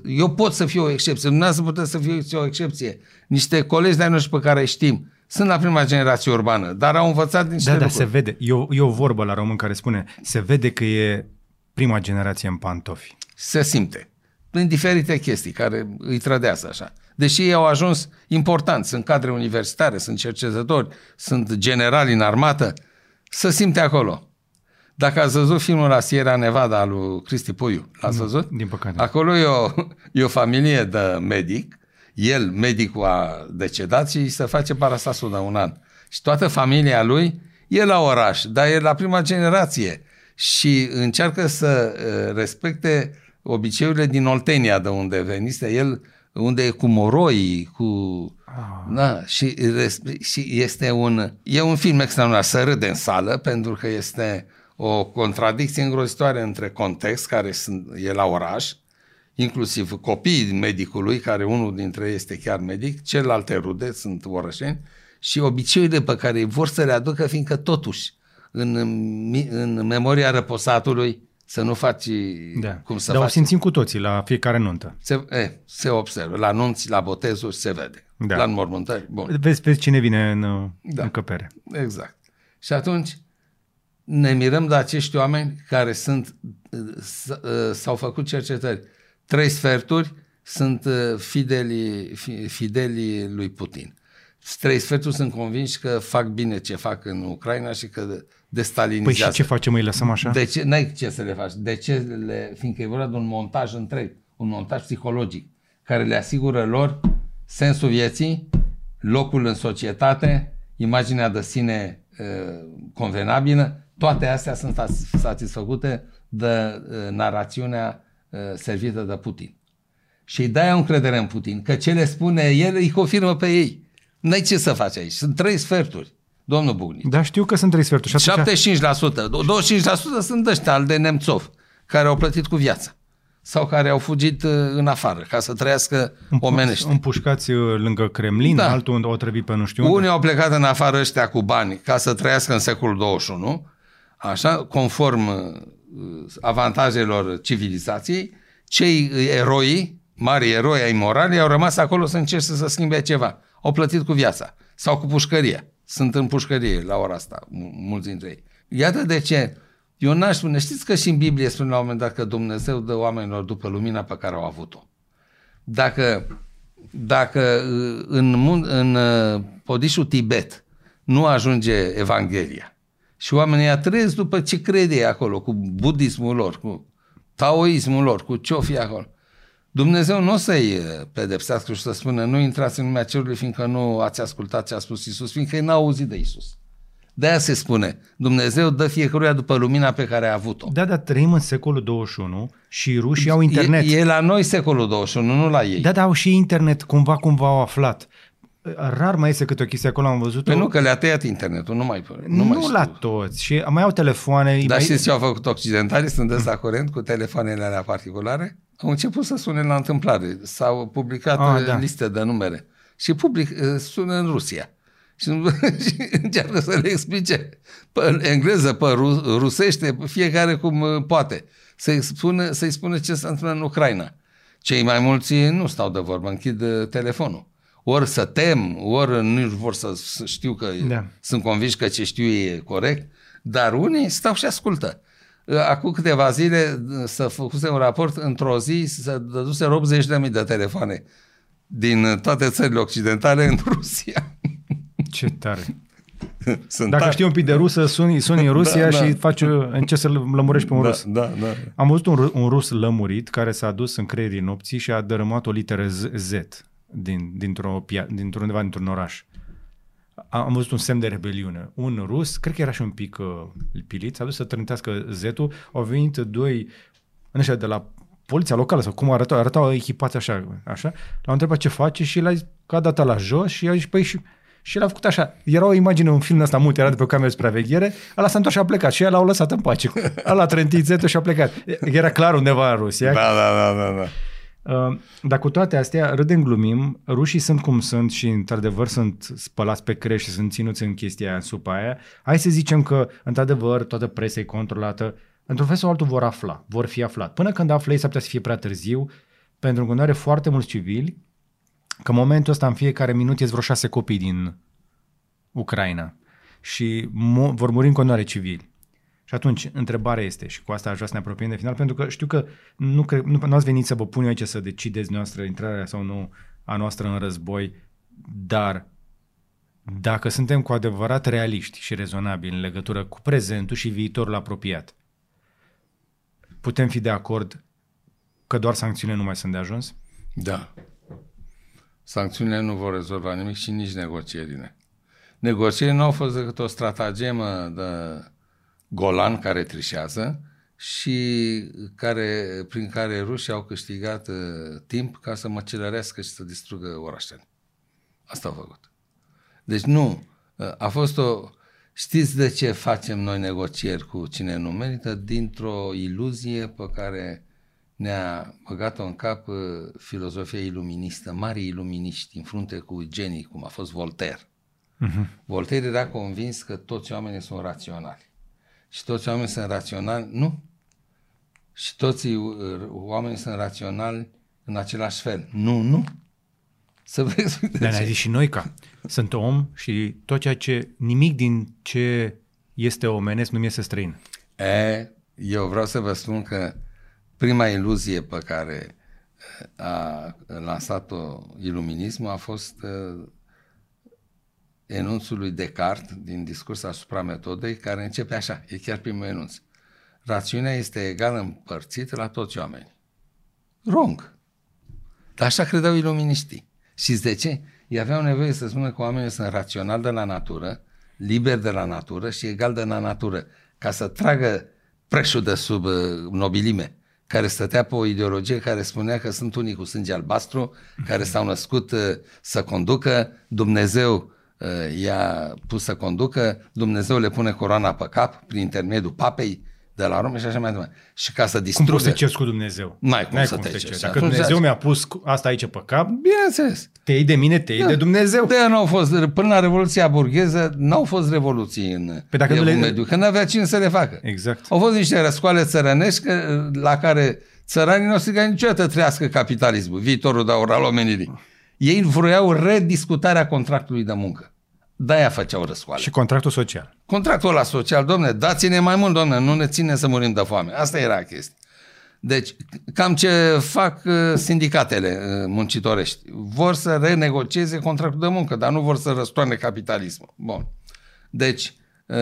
Eu pot să fiu o excepție, dumneavoastră puteți să fiu o excepție. Niște colegi de-ai noștri pe care îi știm sunt la prima generație urbană, dar au învățat niște Da, da, lucruri. se vede. E o, e o vorbă la român care spune, se vede că e prima generație în pantofi. se simte. Prin diferite chestii care îi trădează așa. Deși ei au ajuns importanți, sunt cadre universitare, sunt cercetători, sunt generali în armată, se simte acolo. Dacă ați văzut filmul la Sierra Nevada al lui Cristi Puiu, l-ați văzut? din păcate. Acolo e o, e o familie de medic, el, medicul, a decedat și se face parastasul de un an. Și toată familia lui e la oraș, dar e la prima generație și încearcă să uh, respecte obiceiurile din Oltenia, de unde venise el, unde e cu moroi, cu... Ah. Da, și, res- și este un, e un film extraordinar, să râde în sală, pentru că este o contradicție îngrozitoare între context, care sunt, e la oraș, inclusiv copiii medicului, care unul dintre ei este chiar medic, celelalte rude sunt orășeni, și obiceiurile pe care îi vor să le aducă, fiindcă totuși, în, mi- în memoria răposatului, să nu faci Da. cum să Dar o faci. simțim cu toții la fiecare nuntă. Se, e, se observă. La nunți, la botezuri se vede. Da. La înmormântări. Bun. Vezi, vezi cine vine în, Da. da. în căpere. Exact. Și atunci ne mirăm de acești oameni care sunt, s- uh, s-au făcut cercetări. Trei sferturi sunt uh, fidelii, fi- fidelii lui Putin. Trei sferturi sunt convinși că fac bine ce fac în Ucraina și că Păi și destalinizează. ce facem? Îi lăsăm așa? De ce? N-ai ce să le faci. De ce le... Fiindcă e vorba de un montaj întreg, un montaj psihologic, care le asigură lor sensul vieții, locul în societate, imaginea de sine uh, convenabilă, toate astea sunt as- satisfăcute de uh, narațiunea uh, servită de Putin. Și îi dai o încredere în Putin, că ce le spune el îi confirmă pe ei. N-ai ce să faci aici. Sunt trei sferturi, domnul Bugnic. Da, știu că sunt trei sferturi. Și atunci, 75%, 25% sunt ăștia al de Nemțov, care au plătit cu viața sau care au fugit uh, în afară ca să trăiască omenește. împușcați uh, lângă Kremlin, Da. da. altul o trăvit pe nu știu unde. Unii au plecat în afară ăștia cu bani ca să trăiască în secolul 21, așa, conform uh, avantajelor civilizației, cei uh, eroi, mari eroi ai morali, au rămas acolo să încerce să schimbe ceva. Au plătit cu viața sau cu pușcăria. Sunt în pușcărie la ora asta, mu- mulți dintre ei. Iată de ce eu n-aș spune, știți că și în Biblie spune la un moment dat că Dumnezeu dă oamenilor după lumina pe care au avut-o. Dacă, dacă uh, în, mun- în uh, podișul Tibet nu ajunge Evanghelia și oamenii ăia trăiesc după ce crede ei acolo, cu budismul lor, cu taoismul lor, cu ce-o fi acolo, Dumnezeu nu o să-i uh, pedepsească și să spună nu intrați în lumea cerului fiindcă nu ați ascultat ce a spus Isus, fiindcă ei n-au auzit de Isus. De aia se spune, Dumnezeu dă fiecăruia după lumina pe care a avut-o. Da, dar trăim în secolul 21 și rușii au internet. E, e la noi secolul 21, nu la ei. Da, da, au și internet, cumva, cumva au aflat. Rar mai este câte o chestie acolo, am văzut Păi nu, că le-a tăiat internetul, nu mai Nu, nu, mai nu știu. la toți. Și mai au telefoane. Dar mai... știți ce au făcut occidentalii? Sunteți la curent cu telefoanele alea particulare? Au început să sune la întâmplare. S-au publicat Ah, ah, da. liste de numere. Și public, eh, sună în Rusia. și, și încearcă să le explice pe engleză, pe rusește, fiecare cum uh, poate. Să-i spune, să-i spune ce se întâmplă în Ucraina. Cei mai mulți nu stau de vorbă, închid uh, telefonul. Ori să tem, ori nu vor să, să știu că da. sunt convins că ce știu e corect, dar unii stau și ascultă. Uh, acum câteva zile să făcuse un raport, într-o zi să dăduse 80.000 de telefoane din toate țările occidentale în Rusia. Ce tare! Sunt Dacă tare. știi un pic de rusă, suni, suni în Rusia da, și da. faci, încerci să lămurești pe un da, rus. Da, da. Am văzut un, un rus lămurit care s-a dus în creierii nopții și a dărâmat o literă Z, Z din, dintr-o, dintr-undeva dintr-un oraș. Am văzut un semn de rebeliune. Un rus, cred că era și un pic uh, pilit, s-a dus să trântească Z-ul. Au venit doi ăștia de la poliția locală sau cum arătau, arătau echipați așa, așa. L-au întrebat ce face și l-a zis că a dat la jos și a zis, păi și și el a făcut așa. Era o imagine, un film ăsta mult, era de pe o cameră de supraveghere, ăla s-a întors și a plecat și el l-au lăsat în pace. Ăla a trântit zetul și a plecat. Era clar undeva în Rusia. Da, da, da, da. da. Uh, dar cu toate astea, râdem, glumim, rușii sunt cum sunt și într-adevăr sunt spălați pe creș și sunt ținuți în chestia aia, în supa aia. Hai să zicem că, într-adevăr, toată presa e controlată. Într-un fel sau altul vor afla, vor fi aflat. Până când află ei, s-ar putea să fie prea târziu, pentru că nu are foarte mulți civili că în momentul ăsta în fiecare minut ies vreo șase copii din Ucraina și mo- vor muri în continuare civili. Și atunci, întrebarea este, și cu asta aș vrea să ne apropiem de final, pentru că știu că nu, cre- nu, nu ați venit să vă pun eu aici să decideți noastră intrarea sau nu a noastră în război, dar dacă suntem cu adevărat realiști și rezonabili în legătură cu prezentul și viitorul apropiat, putem fi de acord că doar sancțiunile nu mai sunt de ajuns? Da. Sancțiunile nu vor rezolva nimic și nici negocierile. Negocierile nu au fost decât o stratagemă de Golan care trișează și care, prin care rușii au câștigat uh, timp ca să măcelărească și să distrugă orașele. Asta au făcut. Deci nu, uh, a fost o... Știți de ce facem noi negocieri cu cine nu merită? Dintr-o iluzie pe care ne-a băgat-o în cap uh, filozofia iluministă, mari iluminiști în frunte cu genii, cum a fost Voltaire. Uh-huh. Voltaire era convins că toți oamenii sunt raționali. Și toți oamenii sunt raționali, nu. Și toți uh, oamenii sunt raționali în același fel. Nu, nu. Să vezi. Dar ne-a zis și noi ca sunt om și tot ceea ce, nimic din ce este omenesc nu mi este străin. E, eu vreau să vă spun că prima iluzie pe care uh, a lansat-o iluminismul a fost uh, enunțul lui Descartes din discurs asupra metodei, care începe așa, e chiar primul enunț. Rațiunea este egal împărțită la toți oamenii. Wrong. Dar așa credeau iluminiștii. Și de ce? Ei aveau nevoie să spună că oamenii sunt raționali de la natură, liberi de la natură și egal de la natură, ca să tragă preșul de sub uh, nobilime, care stătea pe o ideologie care spunea că sunt unii cu sânge albastru, care s-au născut uh, să conducă, Dumnezeu Uh, i-a pus să conducă, Dumnezeu le pune coroana pe cap prin intermediul papei de la Roma și așa mai departe. Și ca să distrugă... Cum poți să ceri cu Dumnezeu? N-ai cum, N-ai să cum te ceri. Dacă Dumnezeu mi-a pus asta aici pe cap, bineînțeles. Te iei de mine, te iei da. de Dumnezeu. De nu au fost, până la Revoluția burgheză, n-au fost revoluții în păi dacă nu le... mediu, că n-avea cine să le facă. Exact. Au fost niște răscoale țărănești la care țăranii nu se niciodată trăiască capitalismul, viitorul de al omenirii. Ei vroiau rediscutarea contractului de muncă. De-aia făceau răscoale. Și contractul social. Contractul ăla social, domne, dați-ne mai mult, domne, nu ne ține să murim de foame. Asta era chestia. Deci, cam ce fac uh, sindicatele uh, muncitorești. Vor să renegocieze contractul de muncă, dar nu vor să răstoarne capitalismul. Bun. Deci, uh,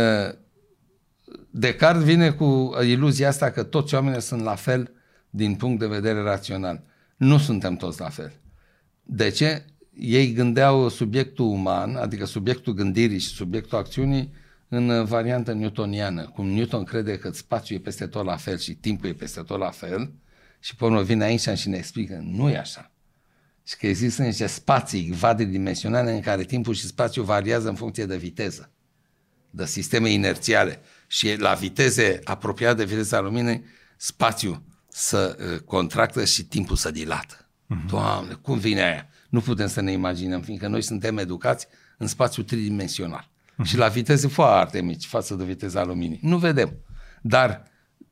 Descartes vine cu iluzia asta că toți oamenii sunt la fel din punct de vedere rațional. Nu suntem toți la fel. De ce? Ei gândeau subiectul uman, adică subiectul gândirii și subiectul acțiunii, în variantă newtoniană. Cum Newton crede că spațiul e peste tot la fel și timpul e peste tot la fel, și pe urmă vine aici și ne explică, nu e așa. Și că există niște spații dimensionale în care timpul și spațiul variază în funcție de viteză, de sisteme inerțiale. Și la viteze apropiate de viteza luminii, spațiul să uh, contractă și timpul să dilată. Uh-huh. Doamne, cum vine aia? Nu putem să ne imaginăm, fiindcă noi suntem educați în spațiu tridimensional. Uh-huh. Și la viteze foarte mici față de viteza luminii. Nu vedem. Dar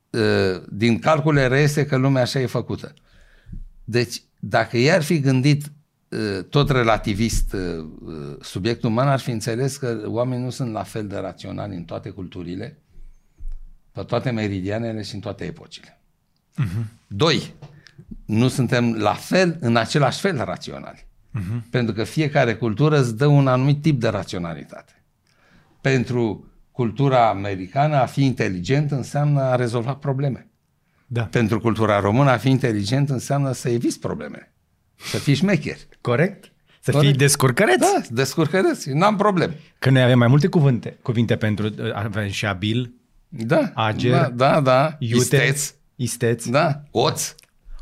uh, din calcule reiese că lumea așa e făcută. Deci, dacă i-ar fi gândit uh, tot relativist uh, subiectul uman, ar fi înțeles că oamenii nu sunt la fel de raționali în toate culturile, pe toate meridianele și în toate epocile. Uh-huh. Doi, nu suntem la fel, în același fel raționali. Uh-huh. Pentru că fiecare cultură îți dă un anumit tip de raționalitate. Pentru cultura americană, a fi inteligent înseamnă a rezolva probleme. Da. Pentru cultura română, a fi inteligent înseamnă să eviți probleme. Să fii șmecher. Corect? Să Corect. fii descurcăreț? Da, descurcăreț. N-am probleme. Că noi avem mai multe cuvinte, cuvinte pentru, avem și abil, Da. Ager, Da, da. da. iute, Isteț. isteț, Da. Oț.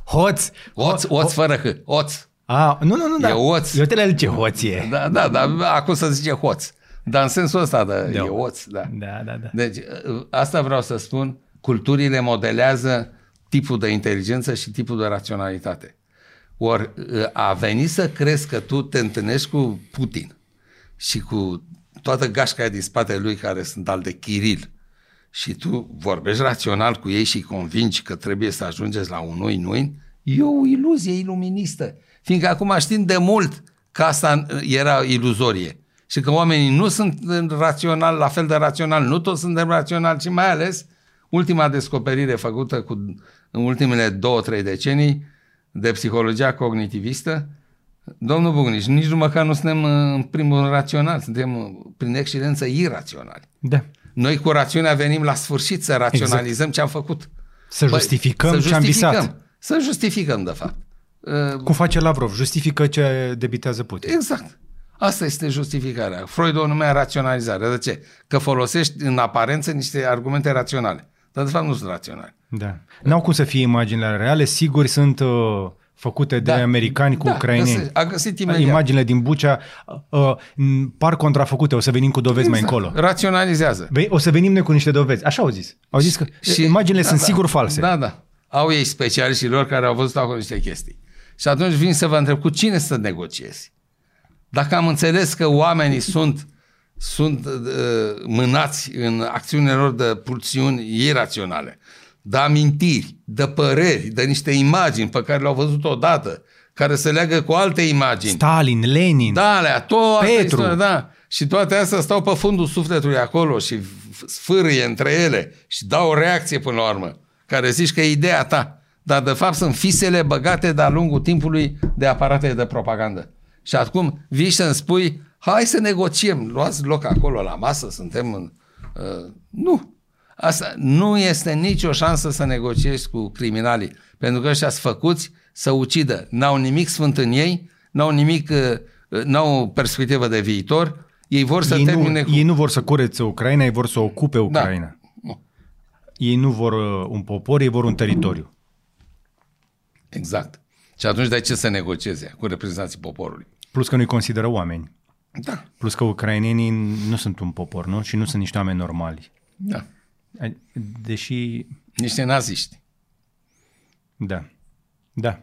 hoț. Oț, oț fără H. Oț. A, nu, nu, nu, da. E oț. Eu te le zice hoție. Da, da, da. Acum să zice hoț. Dar în sensul ăsta, da, Da. e oț, da. Da, da, da. Deci, asta vreau să spun, culturile modelează tipul de inteligență și tipul de raționalitate. Ori a venit să crezi că tu te întâlnești cu Putin și cu toată gașca aia din spatele lui care sunt al de Chiril și tu vorbești rațional cu ei și îi convingi că trebuie să ajungeți la un ui-nui, e o iluzie iluministă. Fiindcă acum știm de mult că asta era iluzorie și că oamenii nu sunt rațional, la fel de rațional, nu toți suntem raționali, ci mai ales ultima descoperire făcută cu, în ultimele două-trei decenii de psihologia cognitivistă, domnul Bugnici, nici nu măcar nu suntem în primul rând raționali, suntem prin excelență iraționali. Da. Noi cu rațiunea venim la sfârșit să raționalizăm exact. ce am făcut. Să justificăm Băi, ce am visat. Să justificăm, de fapt. Cum face Lavrov, justifică ce debitează Putin. Exact. Asta este justificarea. Freud o numea raționalizare. De ce? Că folosești în aparență niște argumente raționale. Dar de fapt nu sunt raționale. Da. N-au cum să fie imaginile reale, sigur sunt uh, făcute de Da. americani cu Da, ucraineni. găse- a găsit imediat. Imaginile din Bucea uh, m, par contrafăcute, o să venim cu dovezi mai încolo. Raționalizează. Băi, o să venim noi cu niște dovezi. Așa au zis. Au zis că și, imaginile sunt sigur false. Da, da. Au ei specialiștii lor care au văzut acolo niște chestii. Și atunci vin să vă întreb cu cine să negociezi. Dacă am înțeles că oamenii sunt, sunt uh, mânați în acțiunile lor de pulsiuni iraționale, de amintiri, de păreri, de niște imagini pe care le-au văzut odată, care se leagă cu alte imagini. Stalin, Lenin. Da, alea, toate Petru. istoria, da. Și toate astea stau pe fundul sufletului acolo și f- sfârâie între ele și dau o reacție până la urmă, care zici că e ideea ta. Dar de fapt sunt fisele băgate de-a lungul timpului de aparate de propagandă. Și acum vii să-mi spui, hai să negociem, luați loc acolo la masă, suntem în... Uh, nu. Asta nu este nicio șansă să negociezi cu criminalii, pentru că ăștia sunt făcuți să ucidă. N-au nimic sfânt în ei, n-au nimic, uh, n-au o perspectivă de viitor, ei vor să ei, termine nu, cu... ei nu vor să curețe Ucraina, ei vor să ocupe Ucraina. Da. Nu. Ei nu vor uh, un popor, ei vor un teritoriu. Exact. Și atunci de ce să negocieze cu reprezentanții poporului? Plus că nu-i consideră oameni. Da, Plus că ucrainenii nu sunt un popor, nu? Și nu sunt niște oameni normali. da. Ai- Deși, Niște naziști. da, da.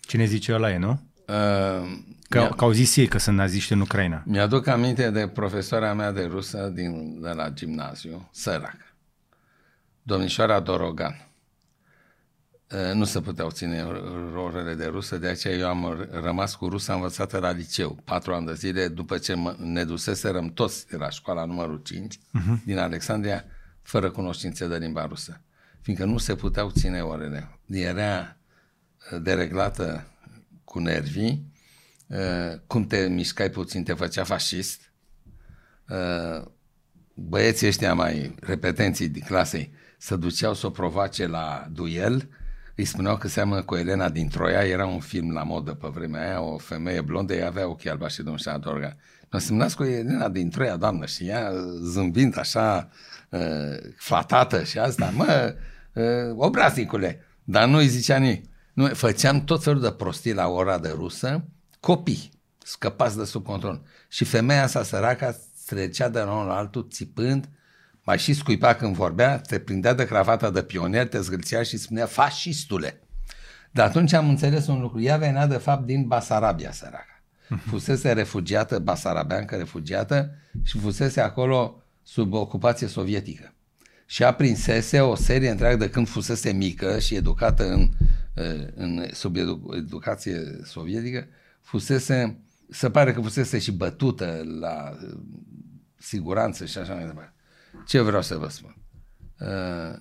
Cine zice ăla e, nu? Uh, Că, mi-a- că au zis ei că sunt naziști în Ucraina. Mi-aduc aminte de profesoara mea de rusă din, de la gimnaziu, sărac, domnișoara Dorogan. Uh, Nu se puteau ține orele de rusă, de aceea eu am r- rămas cu rusa învățată la liceu, patru ani de zile, după ce mă, ne duseserăm toți de la școala numărul 5 uh-huh. din Alexandria, fără cunoștințe de limba rusă. Fiindcă nu se puteau ține orele. Era uh, dereglată cu nervii, uh, cum te mișcai puțin, te făcea fascist. Uh, Băieții ăștia mai repetenții din clasei se duceau să o provoace la duel, îi spuneau că seamănă cu Elena din Troia, era un film la modă pe vremea aia, o femeie blondă, ea avea ochii albaștri și domnul Dorga. Nu semnați cu Elena din Troia, doamnă, și ea zâmbind așa, uh, flatată și asta, mă, uh, obraznicule, dar nu îi zicea nimic. Nu, făceam tot felul de prostii la ora de rusă, copii, scăpați de sub control. Și femeia asta săraca trecea de la unul la altul țipând, mai și scuipa când vorbea, te prindea de cravata de pionier, te zgâlțea și spunea fascistule. Dar atunci am înțeles un lucru. Ea venea de fapt din Basarabia, săraca. Fusese refugiată, basarabeancă refugiată și fusese acolo sub ocupație sovietică. Și aprinsese o serie întreagă de când fusese mică și educată în, în, sub edu, educație sovietică, fusese, se pare că fusese și bătută la siguranță și așa mai departe. Ce vreau să vă spun? Uh,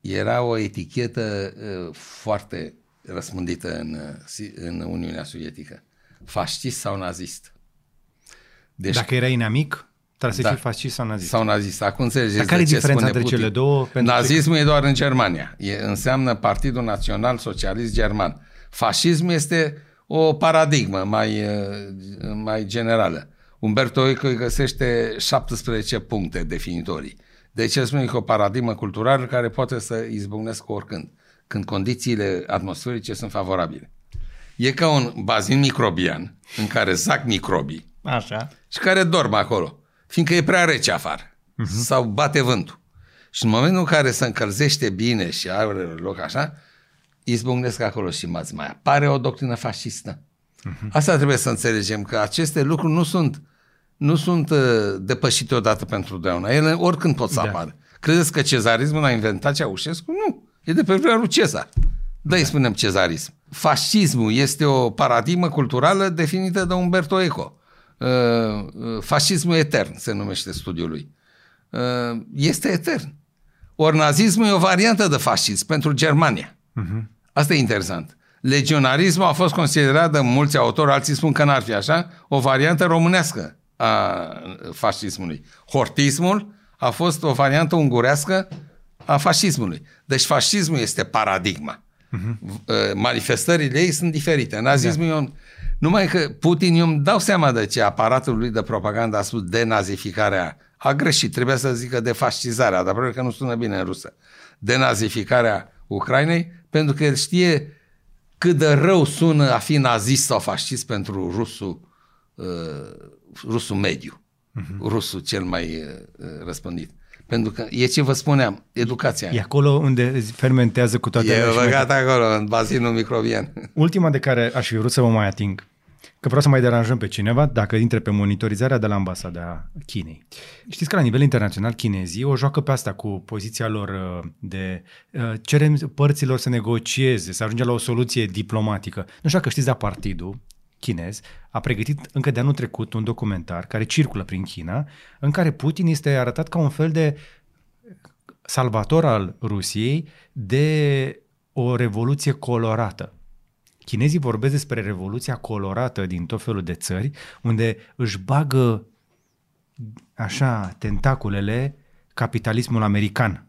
era o etichetă uh, foarte răspândită în, uh, în Uniunea Sovietică. Fascist sau nazist. Deci, Dacă erai inamic, trebuie să da, fii fascist sau nazist. Sau nazist. Acum înțelegeți Dar care e diferența între Putin. cele două? Nazismul că... e doar în Germania. E, înseamnă Partidul Național Socialist German. Fascismul este o paradigmă mai, mai generală. Umberto Eco îi găsește 17 puncte definitorii. Deci el spune că o paradigmă culturală care poate să izbucnească oricând, când condițiile atmosferice sunt favorabile. E ca un bazin microbian în care zac microbii Așa. și care dorm acolo, fiindcă e prea rece afară uh-huh. sau bate vântul. Și în momentul în care se încălzește bine și are loc așa, izbucnesc acolo și mai apare o doctrină fascistă. Uh-huh. Asta trebuie să înțelegem, că aceste lucruri nu sunt nu sunt uh, depășite odată pentru deauna. Ele oricând pot să da. apară. Credeți că cezarismul a inventat Ceaușescu? Nu. E de pe vremea lui Cezar. Da, îi spunem cezarism. Fascismul este o paradigmă culturală definită de Umberto Eco. Uh, uh, fascismul etern se numește studiul lui. Uh, este etern. Ori nazismul e o variantă de fascism pentru Germania. Uh-huh. Asta e interesant. Legionarismul a fost considerat de mulți autori, alții spun că n-ar fi așa, o variantă românească a fascismului. Hortismul a fost o variantă ungurească a fascismului. Deci fascismul este paradigma. Uh-huh. Manifestările ei sunt diferite. Nazismul da. e un... Numai că Putin, eu îmi dau seama de ce aparatul lui de propagandă a spus denazificarea. A greșit, trebuia să zică defascizarea, dar probabil că nu sună bine în rusă. Denazificarea Ucrainei, pentru că el știe cât de rău sună a fi nazist sau fascist pentru rusul uh, rusul mediu, uh-huh. rusul cel mai uh, răspândit. Pentru că e ce vă spuneam, educația. E acolo unde fermentează cu toate E băgat acolo, în bazinul microbian. Ultima de care aș fi vrut să vă mai ating, că vreau să mai deranjăm pe cineva dacă intre pe monitorizarea de la ambasada Chinei. Știți că la nivel internațional chinezii o joacă pe asta cu poziția lor uh, de uh, cerem părților să negocieze, să ajungă la o soluție diplomatică. Nu știu dacă știți, dar partidul chinez a pregătit încă de anul trecut un documentar care circulă prin China, în care Putin este arătat ca un fel de salvator al Rusiei de o revoluție colorată. Chinezii vorbesc despre revoluția colorată din tot felul de țări, unde își bagă așa tentaculele capitalismul american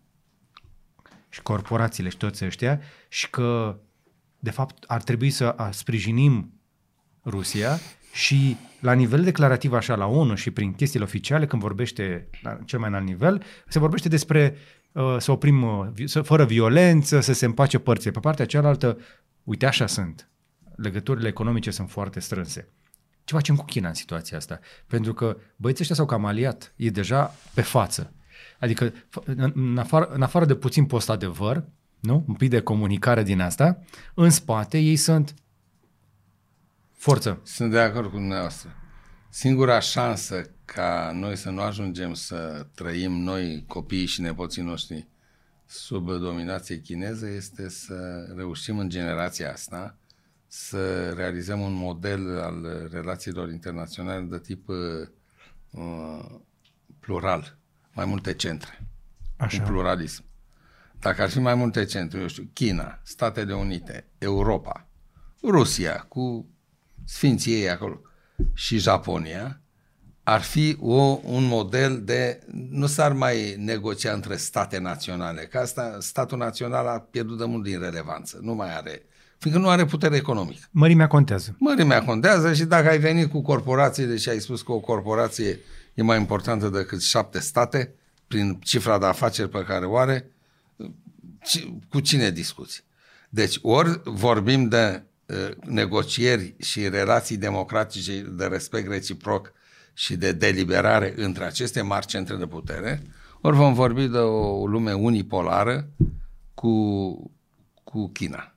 și corporațiile și toți ăștia și că de fapt ar trebui să sprijinim Rusia și la nivel declarativ așa la ONU și prin chestiile oficiale, când vorbește la cel mai înalt nivel, se vorbește despre uh, să oprim uh, să, fără violență, să se împace părțile. Pe partea cealaltă, uite așa sunt. Legăturile economice sunt foarte strânse. Ce facem cu China în situația asta? Pentru că băieții ăștia s-au cam aliat. E deja pe față. Adică, în afară, în afară de puțin post-adevăr, nu? un pic de comunicare din asta, în spate ei sunt Forță. Sunt de acord cu dumneavoastră. Singura șansă ca noi să nu ajungem să trăim noi, copiii și nepoții noștri, sub dominație chineză este să reușim în generația asta să realizăm un model al relațiilor internaționale de tip uh, plural, mai multe centre, Așa. un pluralism. Dacă ar fi mai multe centre, eu știu, China, Statele Unite, Europa, Rusia, cu sfinții ei acolo, și Japonia, ar fi o, un model de... Nu s-ar mai negocia între state naționale, că asta, statul național a pierdut de mult din relevanță, nu mai are fiindcă nu are putere economică. Mărimea contează. Mărimea contează și dacă ai venit cu corporații, deși ai spus că o corporație e mai importantă decât șapte state, prin cifra de afaceri pe care o are, cu cine discuți? Deci ori vorbim de Uh, negocieri și relații democratice de respect reciproc și de deliberare între aceste mari centre de putere, ori vom vorbi de o lume unipolară cu, cu China.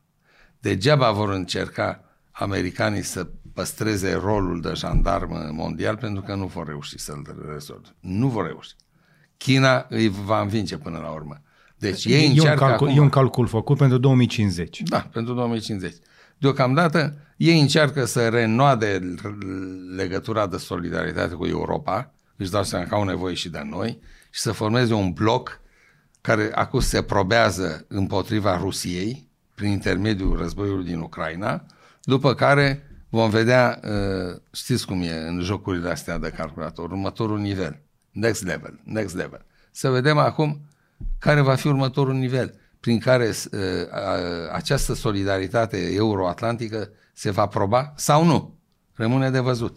Degeaba vor încerca americanii să păstreze rolul de jandarm mondial pentru că nu vor reuși să-l rezolve. Nu vor reuși. China îi va învinge până la urmă. Deci ei e, un încearcă calcul, acum... e un calcul făcut pentru 2050. Da, pentru 2050. Deocamdată ei încearcă să renoade legătura de solidaritate cu Europa, își dau seama că au nevoie și de noi, și să formeze un bloc care acum se probează împotriva Rusiei prin intermediul războiului din Ucraina, după care vom vedea, uh, știți cum e în jocurile astea de calculator, următorul nivel, next level, next level. Să vedem acum care va fi următorul nivel prin care uh, această solidaritate euroatlantică se va proba sau nu. Rămâne de văzut.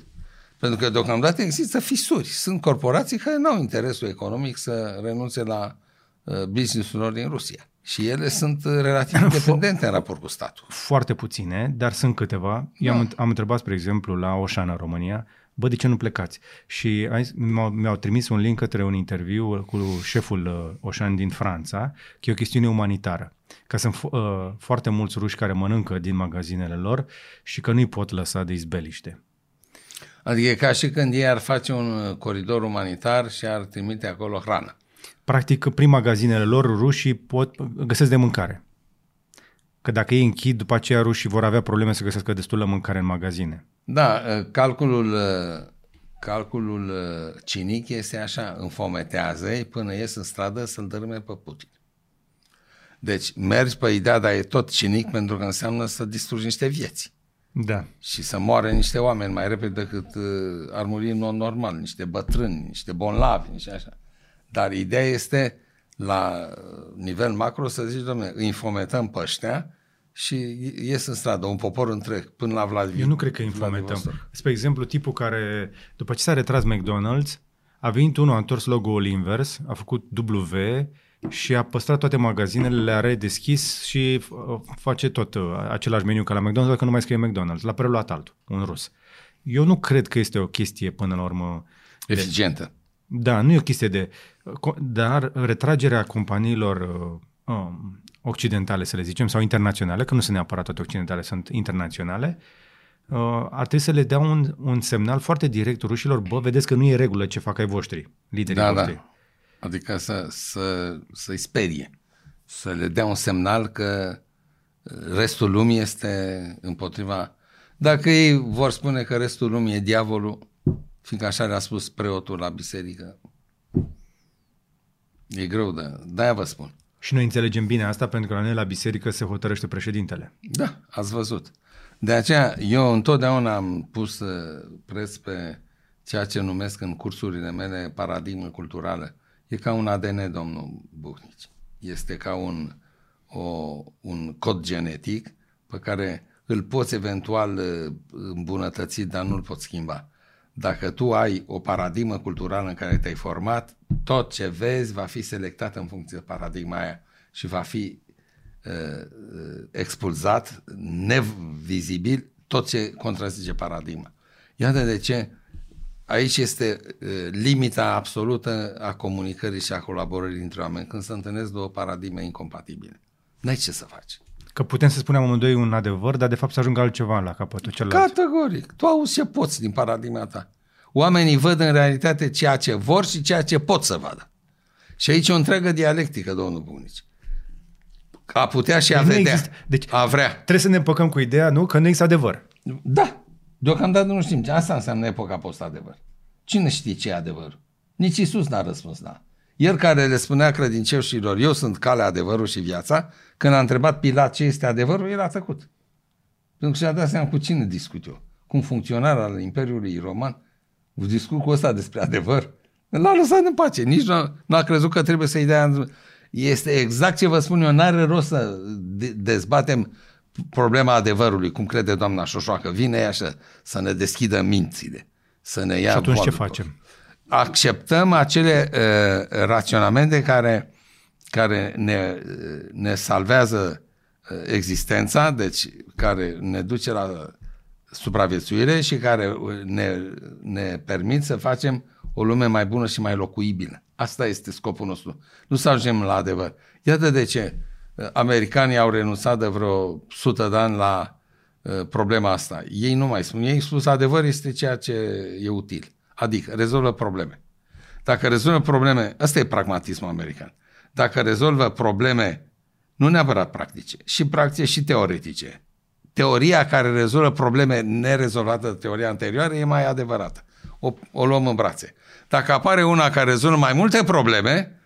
Pentru că deocamdată există fisuri. Sunt corporații care nu au interesul economic să renunțe la uh, business-ul lor din Rusia. Și ele sunt relativ independente în raport cu statul. Foarte puține, dar sunt câteva. Da. am, am întrebat, spre exemplu, la Oșan în România, bă, de ce nu plecați? Și mi-au, mi-au trimis un link către un interviu cu șeful uh, Oșan din Franța, că e o chestiune umanitară. Că sunt uh, foarte mulți ruși care mănâncă din magazinele lor și că nu-i pot lăsa de izbeliște. Adică e ca și când ei ar face un uh, coridor umanitar și ar trimite acolo hrană. Practic, prin magazinele lor, rușii pot găsesc de mâncare. Că dacă ei închid, după aceea rușii vor avea probleme să găsească destulă mâncare în magazine. Da, uh, calculul, uh, calculul cinic este așa, înfometează până ies în stradă să-l dărâme pe Putin. Deci mergi pe ideea, dar e tot cinic pentru că înseamnă să distrugi niște vieți. Da. Și să moare niște oameni mai repede decât uh, ar muri în mod normal, niște bătrâni, niște bonlavi, niște așa. Dar ideea este la nivel macro să zici, domnule, îi infometăm pe ăștia și ies în stradă, un popor întreg, până la Vladimir. Eu nu cred că îi infometăm. Spre exemplu, tipul care, după ce s-a retras McDonald's, a venit unul, a întors logo-ul invers, a făcut W, și a păstrat toate magazinele, le-a redeschis și uh, face tot uh, același meniu ca la McDonald's, că nu mai scrie McDonald's. L-a preluat altul, un rus. Eu nu cred că este o chestie până la urmă... Eficientă. De, da, nu e o chestie de... Dar retragerea companiilor uh, um, occidentale, să le zicem, sau internaționale, că nu sunt neapărat toate occidentale, sunt internaționale, uh, ar trebui să le dea un, un semnal foarte direct rușilor, bă, vedeți că nu e regulă ce fac ai voștri, liderii da, voștri. Da. Adică să, să, să-i sperie, să le dea un semnal că restul lumii este împotriva... Dacă ei vor spune că restul lumii e diavolul, fiindcă așa le-a spus preotul la biserică, e greu de... De-aia vă spun. Și noi înțelegem bine asta pentru că la noi la biserică se hotărăște președintele. Da, ați văzut. De aceea eu întotdeauna am pus uh, preț pe ceea ce numesc în cursurile mele paradigmă culturală. E ca un ADN, domnul Buhnici. Este ca un, o, un cod genetic pe care îl poți eventual uh, îmbunătăți, dar nu-l poți schimba. Dacă tu ai o paradigmă culturală în care te-ai format, tot ce vezi va fi selectat în funcție de paradigma aia și va fi uh, uh expulzat, nevizibil, tot ce contrazice paradigma. Iată de ce Aici este limita absolută a comunicării și a colaborării dintre oameni când se întâlnesc două paradigme incompatibile. N-ai ce să faci. Că putem să spunem amândoi un adevăr, dar de fapt să ajungă altceva la capătul celălalt. Categoric. Tu auzi ce poți din paradigma ta. Oamenii văd în realitate ceea ce vor și ceea ce pot să vadă. Și aici e o întreagă dialectică, domnul Bunici. A putea și a deci vedea. Există. Deci a vrea. Trebuie să ne împăcăm cu ideea, nu? Că nu există adevăr. Da. Deocamdată nu știm. Asta înseamnă epoca post-adevăr. Cine știe ce e adevăr? Nici Isus n-a răspuns la. El care le spunea credincioșilor, eu sunt calea, adevărul și viața, când a întrebat Pilat ce este adevărul, el a tăcut. Pentru că și-a dat seama cu cine discut eu. Cu un funcționar al Imperiului Roman, discut cu ăsta despre adevăr. L-a lăsat în pace. Nici nu, nu a crezut că trebuie să-i dea... Este exact ce vă spun eu, n-are rost să dezbatem problema adevărului, cum crede doamna Șoșoacă, vine ea să, să ne deschidă mințile, să ne ia Și atunci ce facem? Acceptăm acele uh, raționamente care, care ne, ne salvează uh, existența, deci care ne duce la supraviețuire și care ne, ne permit să facem o lume mai bună și mai locuibilă. Asta este scopul nostru. Nu să ajungem la adevăr. Iată de ce americanii au renunțat de vreo sută de ani la uh, problema asta. Ei nu mai spun. Ei spus adevăr este ceea ce e util. Adică rezolvă probleme. Dacă rezolvă probleme, ăsta e pragmatismul american. Dacă rezolvă probleme, nu neapărat practice, și practice și teoretice. Teoria care rezolvă probleme nerezolvate de teoria anterioară e mai adevărată. O, o luăm în brațe. Dacă apare una care rezolvă mai multe probleme,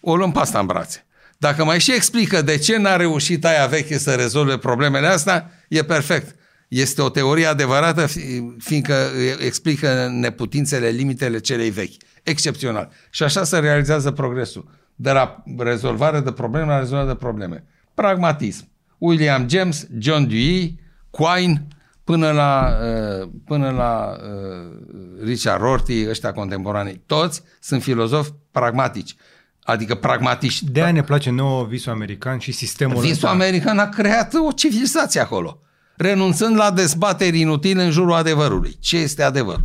o luăm pe asta în brațe. Dacă mai și explică de ce n-a reușit aia veche să rezolve problemele astea, e perfect. Este o teorie adevărată, fiindcă explică neputințele, limitele celei vechi. Excepțional. Și așa se realizează progresul. De la rezolvare de probleme la rezolvare de probleme. Pragmatism. William James, John Dewey, Quine, până la, uh, până la uh, Richard Rorty, ăștia contemporani, toți sunt filozofi pragmatici. Adică pragmatiști. De aia ne place nouă visul american și sistemul Visul ăsta. american a creat o civilizație acolo, renunțând la dezbateri inutile în jurul adevărului. Ce este adevăr?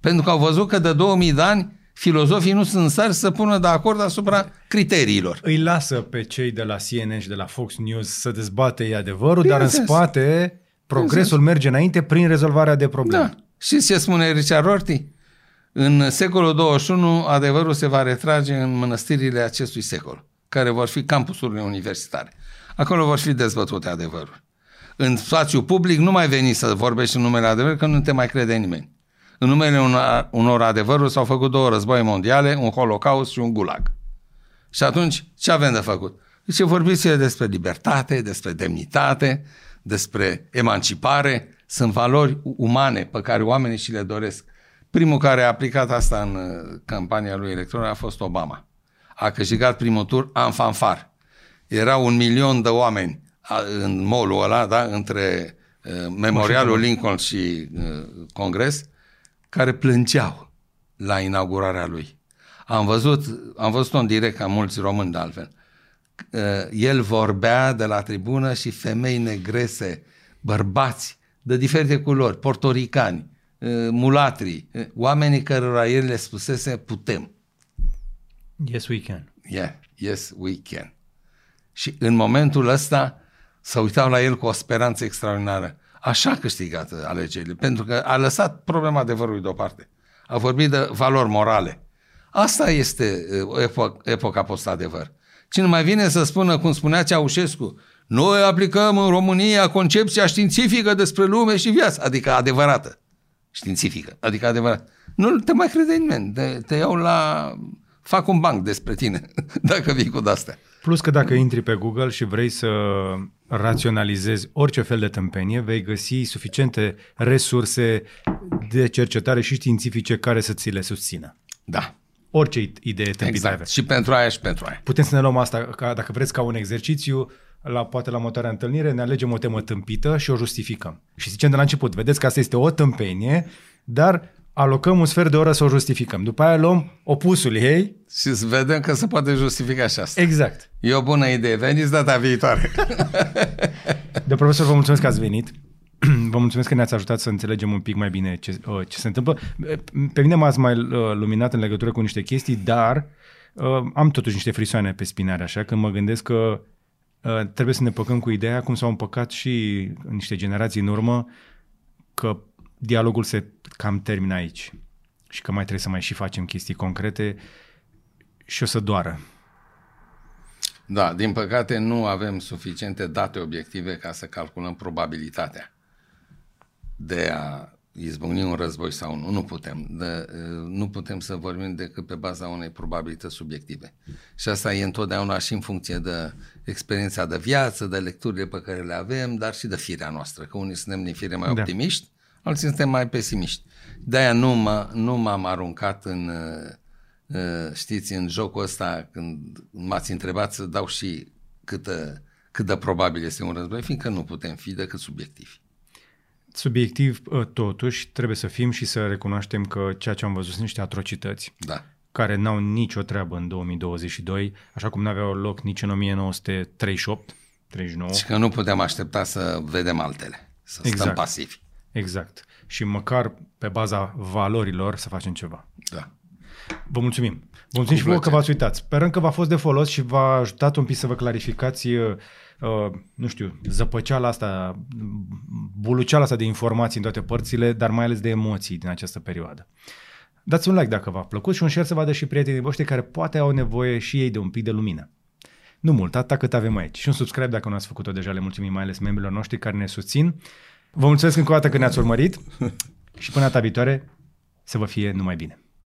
Pentru că au văzut că de 2000 de ani filozofii nu sunt stari să pună de acord asupra criteriilor. Îi lasă pe cei de la CNN și de la Fox News să dezbate ei adevărul, dar în spate progresul merge înainte prin rezolvarea de probleme. Da. Și ce spune Richard Rorty? În secolul 21 adevărul se va retrage în mănăstirile acestui secol, care vor fi campusurile universitare. Acolo vor fi dezbătute adevărul. În spațiu public nu mai veni să vorbești în numele adevărului, că nu te mai crede nimeni. În numele unor, unor adevăruri s-au făcut două război mondiale, un holocaust și un gulag. Și atunci, ce avem de făcut? Deci vorbiți despre libertate, despre demnitate, despre emancipare, sunt valori umane pe care oamenii și le doresc. Primul care a aplicat asta în uh, campania lui electorală a fost Obama. A câștigat primul tur în fanfar. Era un milion de oameni în molul ăla, da, între uh, Memorialul Lincoln și uh, Congres, care plângeau la inaugurarea lui. Am văzut, am văzut în direct ca mulți români de altfel. El vorbea de la tribună și femei negrese, bărbați de diferite culori, portoricani, mulatri, oamenii cărora el le spusese putem. Yes, we can. Yeah, yes, we can. Și în momentul ăsta să uitau la el cu o speranță extraordinară. Așa a câștigat alegerile, pentru că a lăsat problema adevărului deoparte. A vorbit de valori morale. Asta este epoca, epoca post-adevăr. Cine mai vine să spună, cum spunea Ceaușescu, noi aplicăm în România concepția științifică despre lume și viață, adică adevărată, științifică, adică adevărat. Nu te mai crede nimeni, te, te iau la... fac un banc despre tine, dacă vii cu de-astea. Plus că dacă intri pe Google și vrei să raționalizezi orice fel de tâmpenie, vei găsi suficiente resurse de cercetare și științifice care să ți le susțină. Da. Orice idee tâmpită exact. ai. Și pentru aia și pentru aia. Putem să ne luăm asta, ca, dacă vreți, ca un exercițiu, la, poate la următoarea întâlnire, ne alegem o temă tâmpită și o justificăm. Și zicem de la început, vedeți că asta este o tâmpenie, dar alocăm un sfert de oră să o justificăm. După aia luăm opusul ei. Și să vedem că se poate justifica și asta. Exact. E o bună idee. Veniți data viitoare. De profesor, vă mulțumesc că ați venit. Vă mulțumesc că ne-ați ajutat să înțelegem un pic mai bine ce, ce se întâmplă. Pe mine m-ați mai luminat în legătură cu niște chestii, dar am totuși niște frisoane pe spinare, așa că mă gândesc că trebuie să ne păcăm cu ideea, cum s-au împăcat și niște generații în urmă, că dialogul se cam termină aici și că mai trebuie să mai și facem chestii concrete și o să doară. Da, din păcate nu avem suficiente date obiective ca să calculăm probabilitatea de a izbucni un război sau nu. Nu putem. De, nu putem să vorbim decât pe baza unei probabilități subiective. Și asta e întotdeauna și în funcție de experiența de viață, de lecturile pe care le avem, dar și de firea noastră. Că unii suntem din fire mai da. optimiști, alții suntem mai pesimiști. De-aia nu, mă, nu m-am aruncat în, știți, în jocul ăsta când m-ați întrebat să dau și câtă, cât de probabil este un război, fiindcă nu putem fi decât subiectivi. Subiectiv, totuși, trebuie să fim și să recunoaștem că ceea ce am văzut sunt niște atrocități. Da. care n-au nicio treabă în 2022, așa cum n-aveau loc nici în 1938, 39. Și că nu putem aștepta să vedem altele, să exact. stăm pasivi. Exact. Și măcar pe baza valorilor să facem ceva. Da. Vă mulțumim. Vă mulțumim și vouă că v-ați uitat. Sperăm că v-a fost de folos și v-a ajutat un pic să vă clarificați, uh, nu știu, zăpăceala asta, buluceala asta de informații în toate părțile, dar mai ales de emoții din această perioadă. Dați un like dacă v-a plăcut și un share să vadă și prietenii voștri care poate au nevoie și ei de un pic de lumină. Nu mult, atât cât avem aici. Și un subscribe dacă nu ați făcut-o deja, le mulțumim mai ales membrilor noștri care ne susțin. Vă mulțumesc încă o dată că ne-ați urmărit și până data viitoare să vă fie numai bine.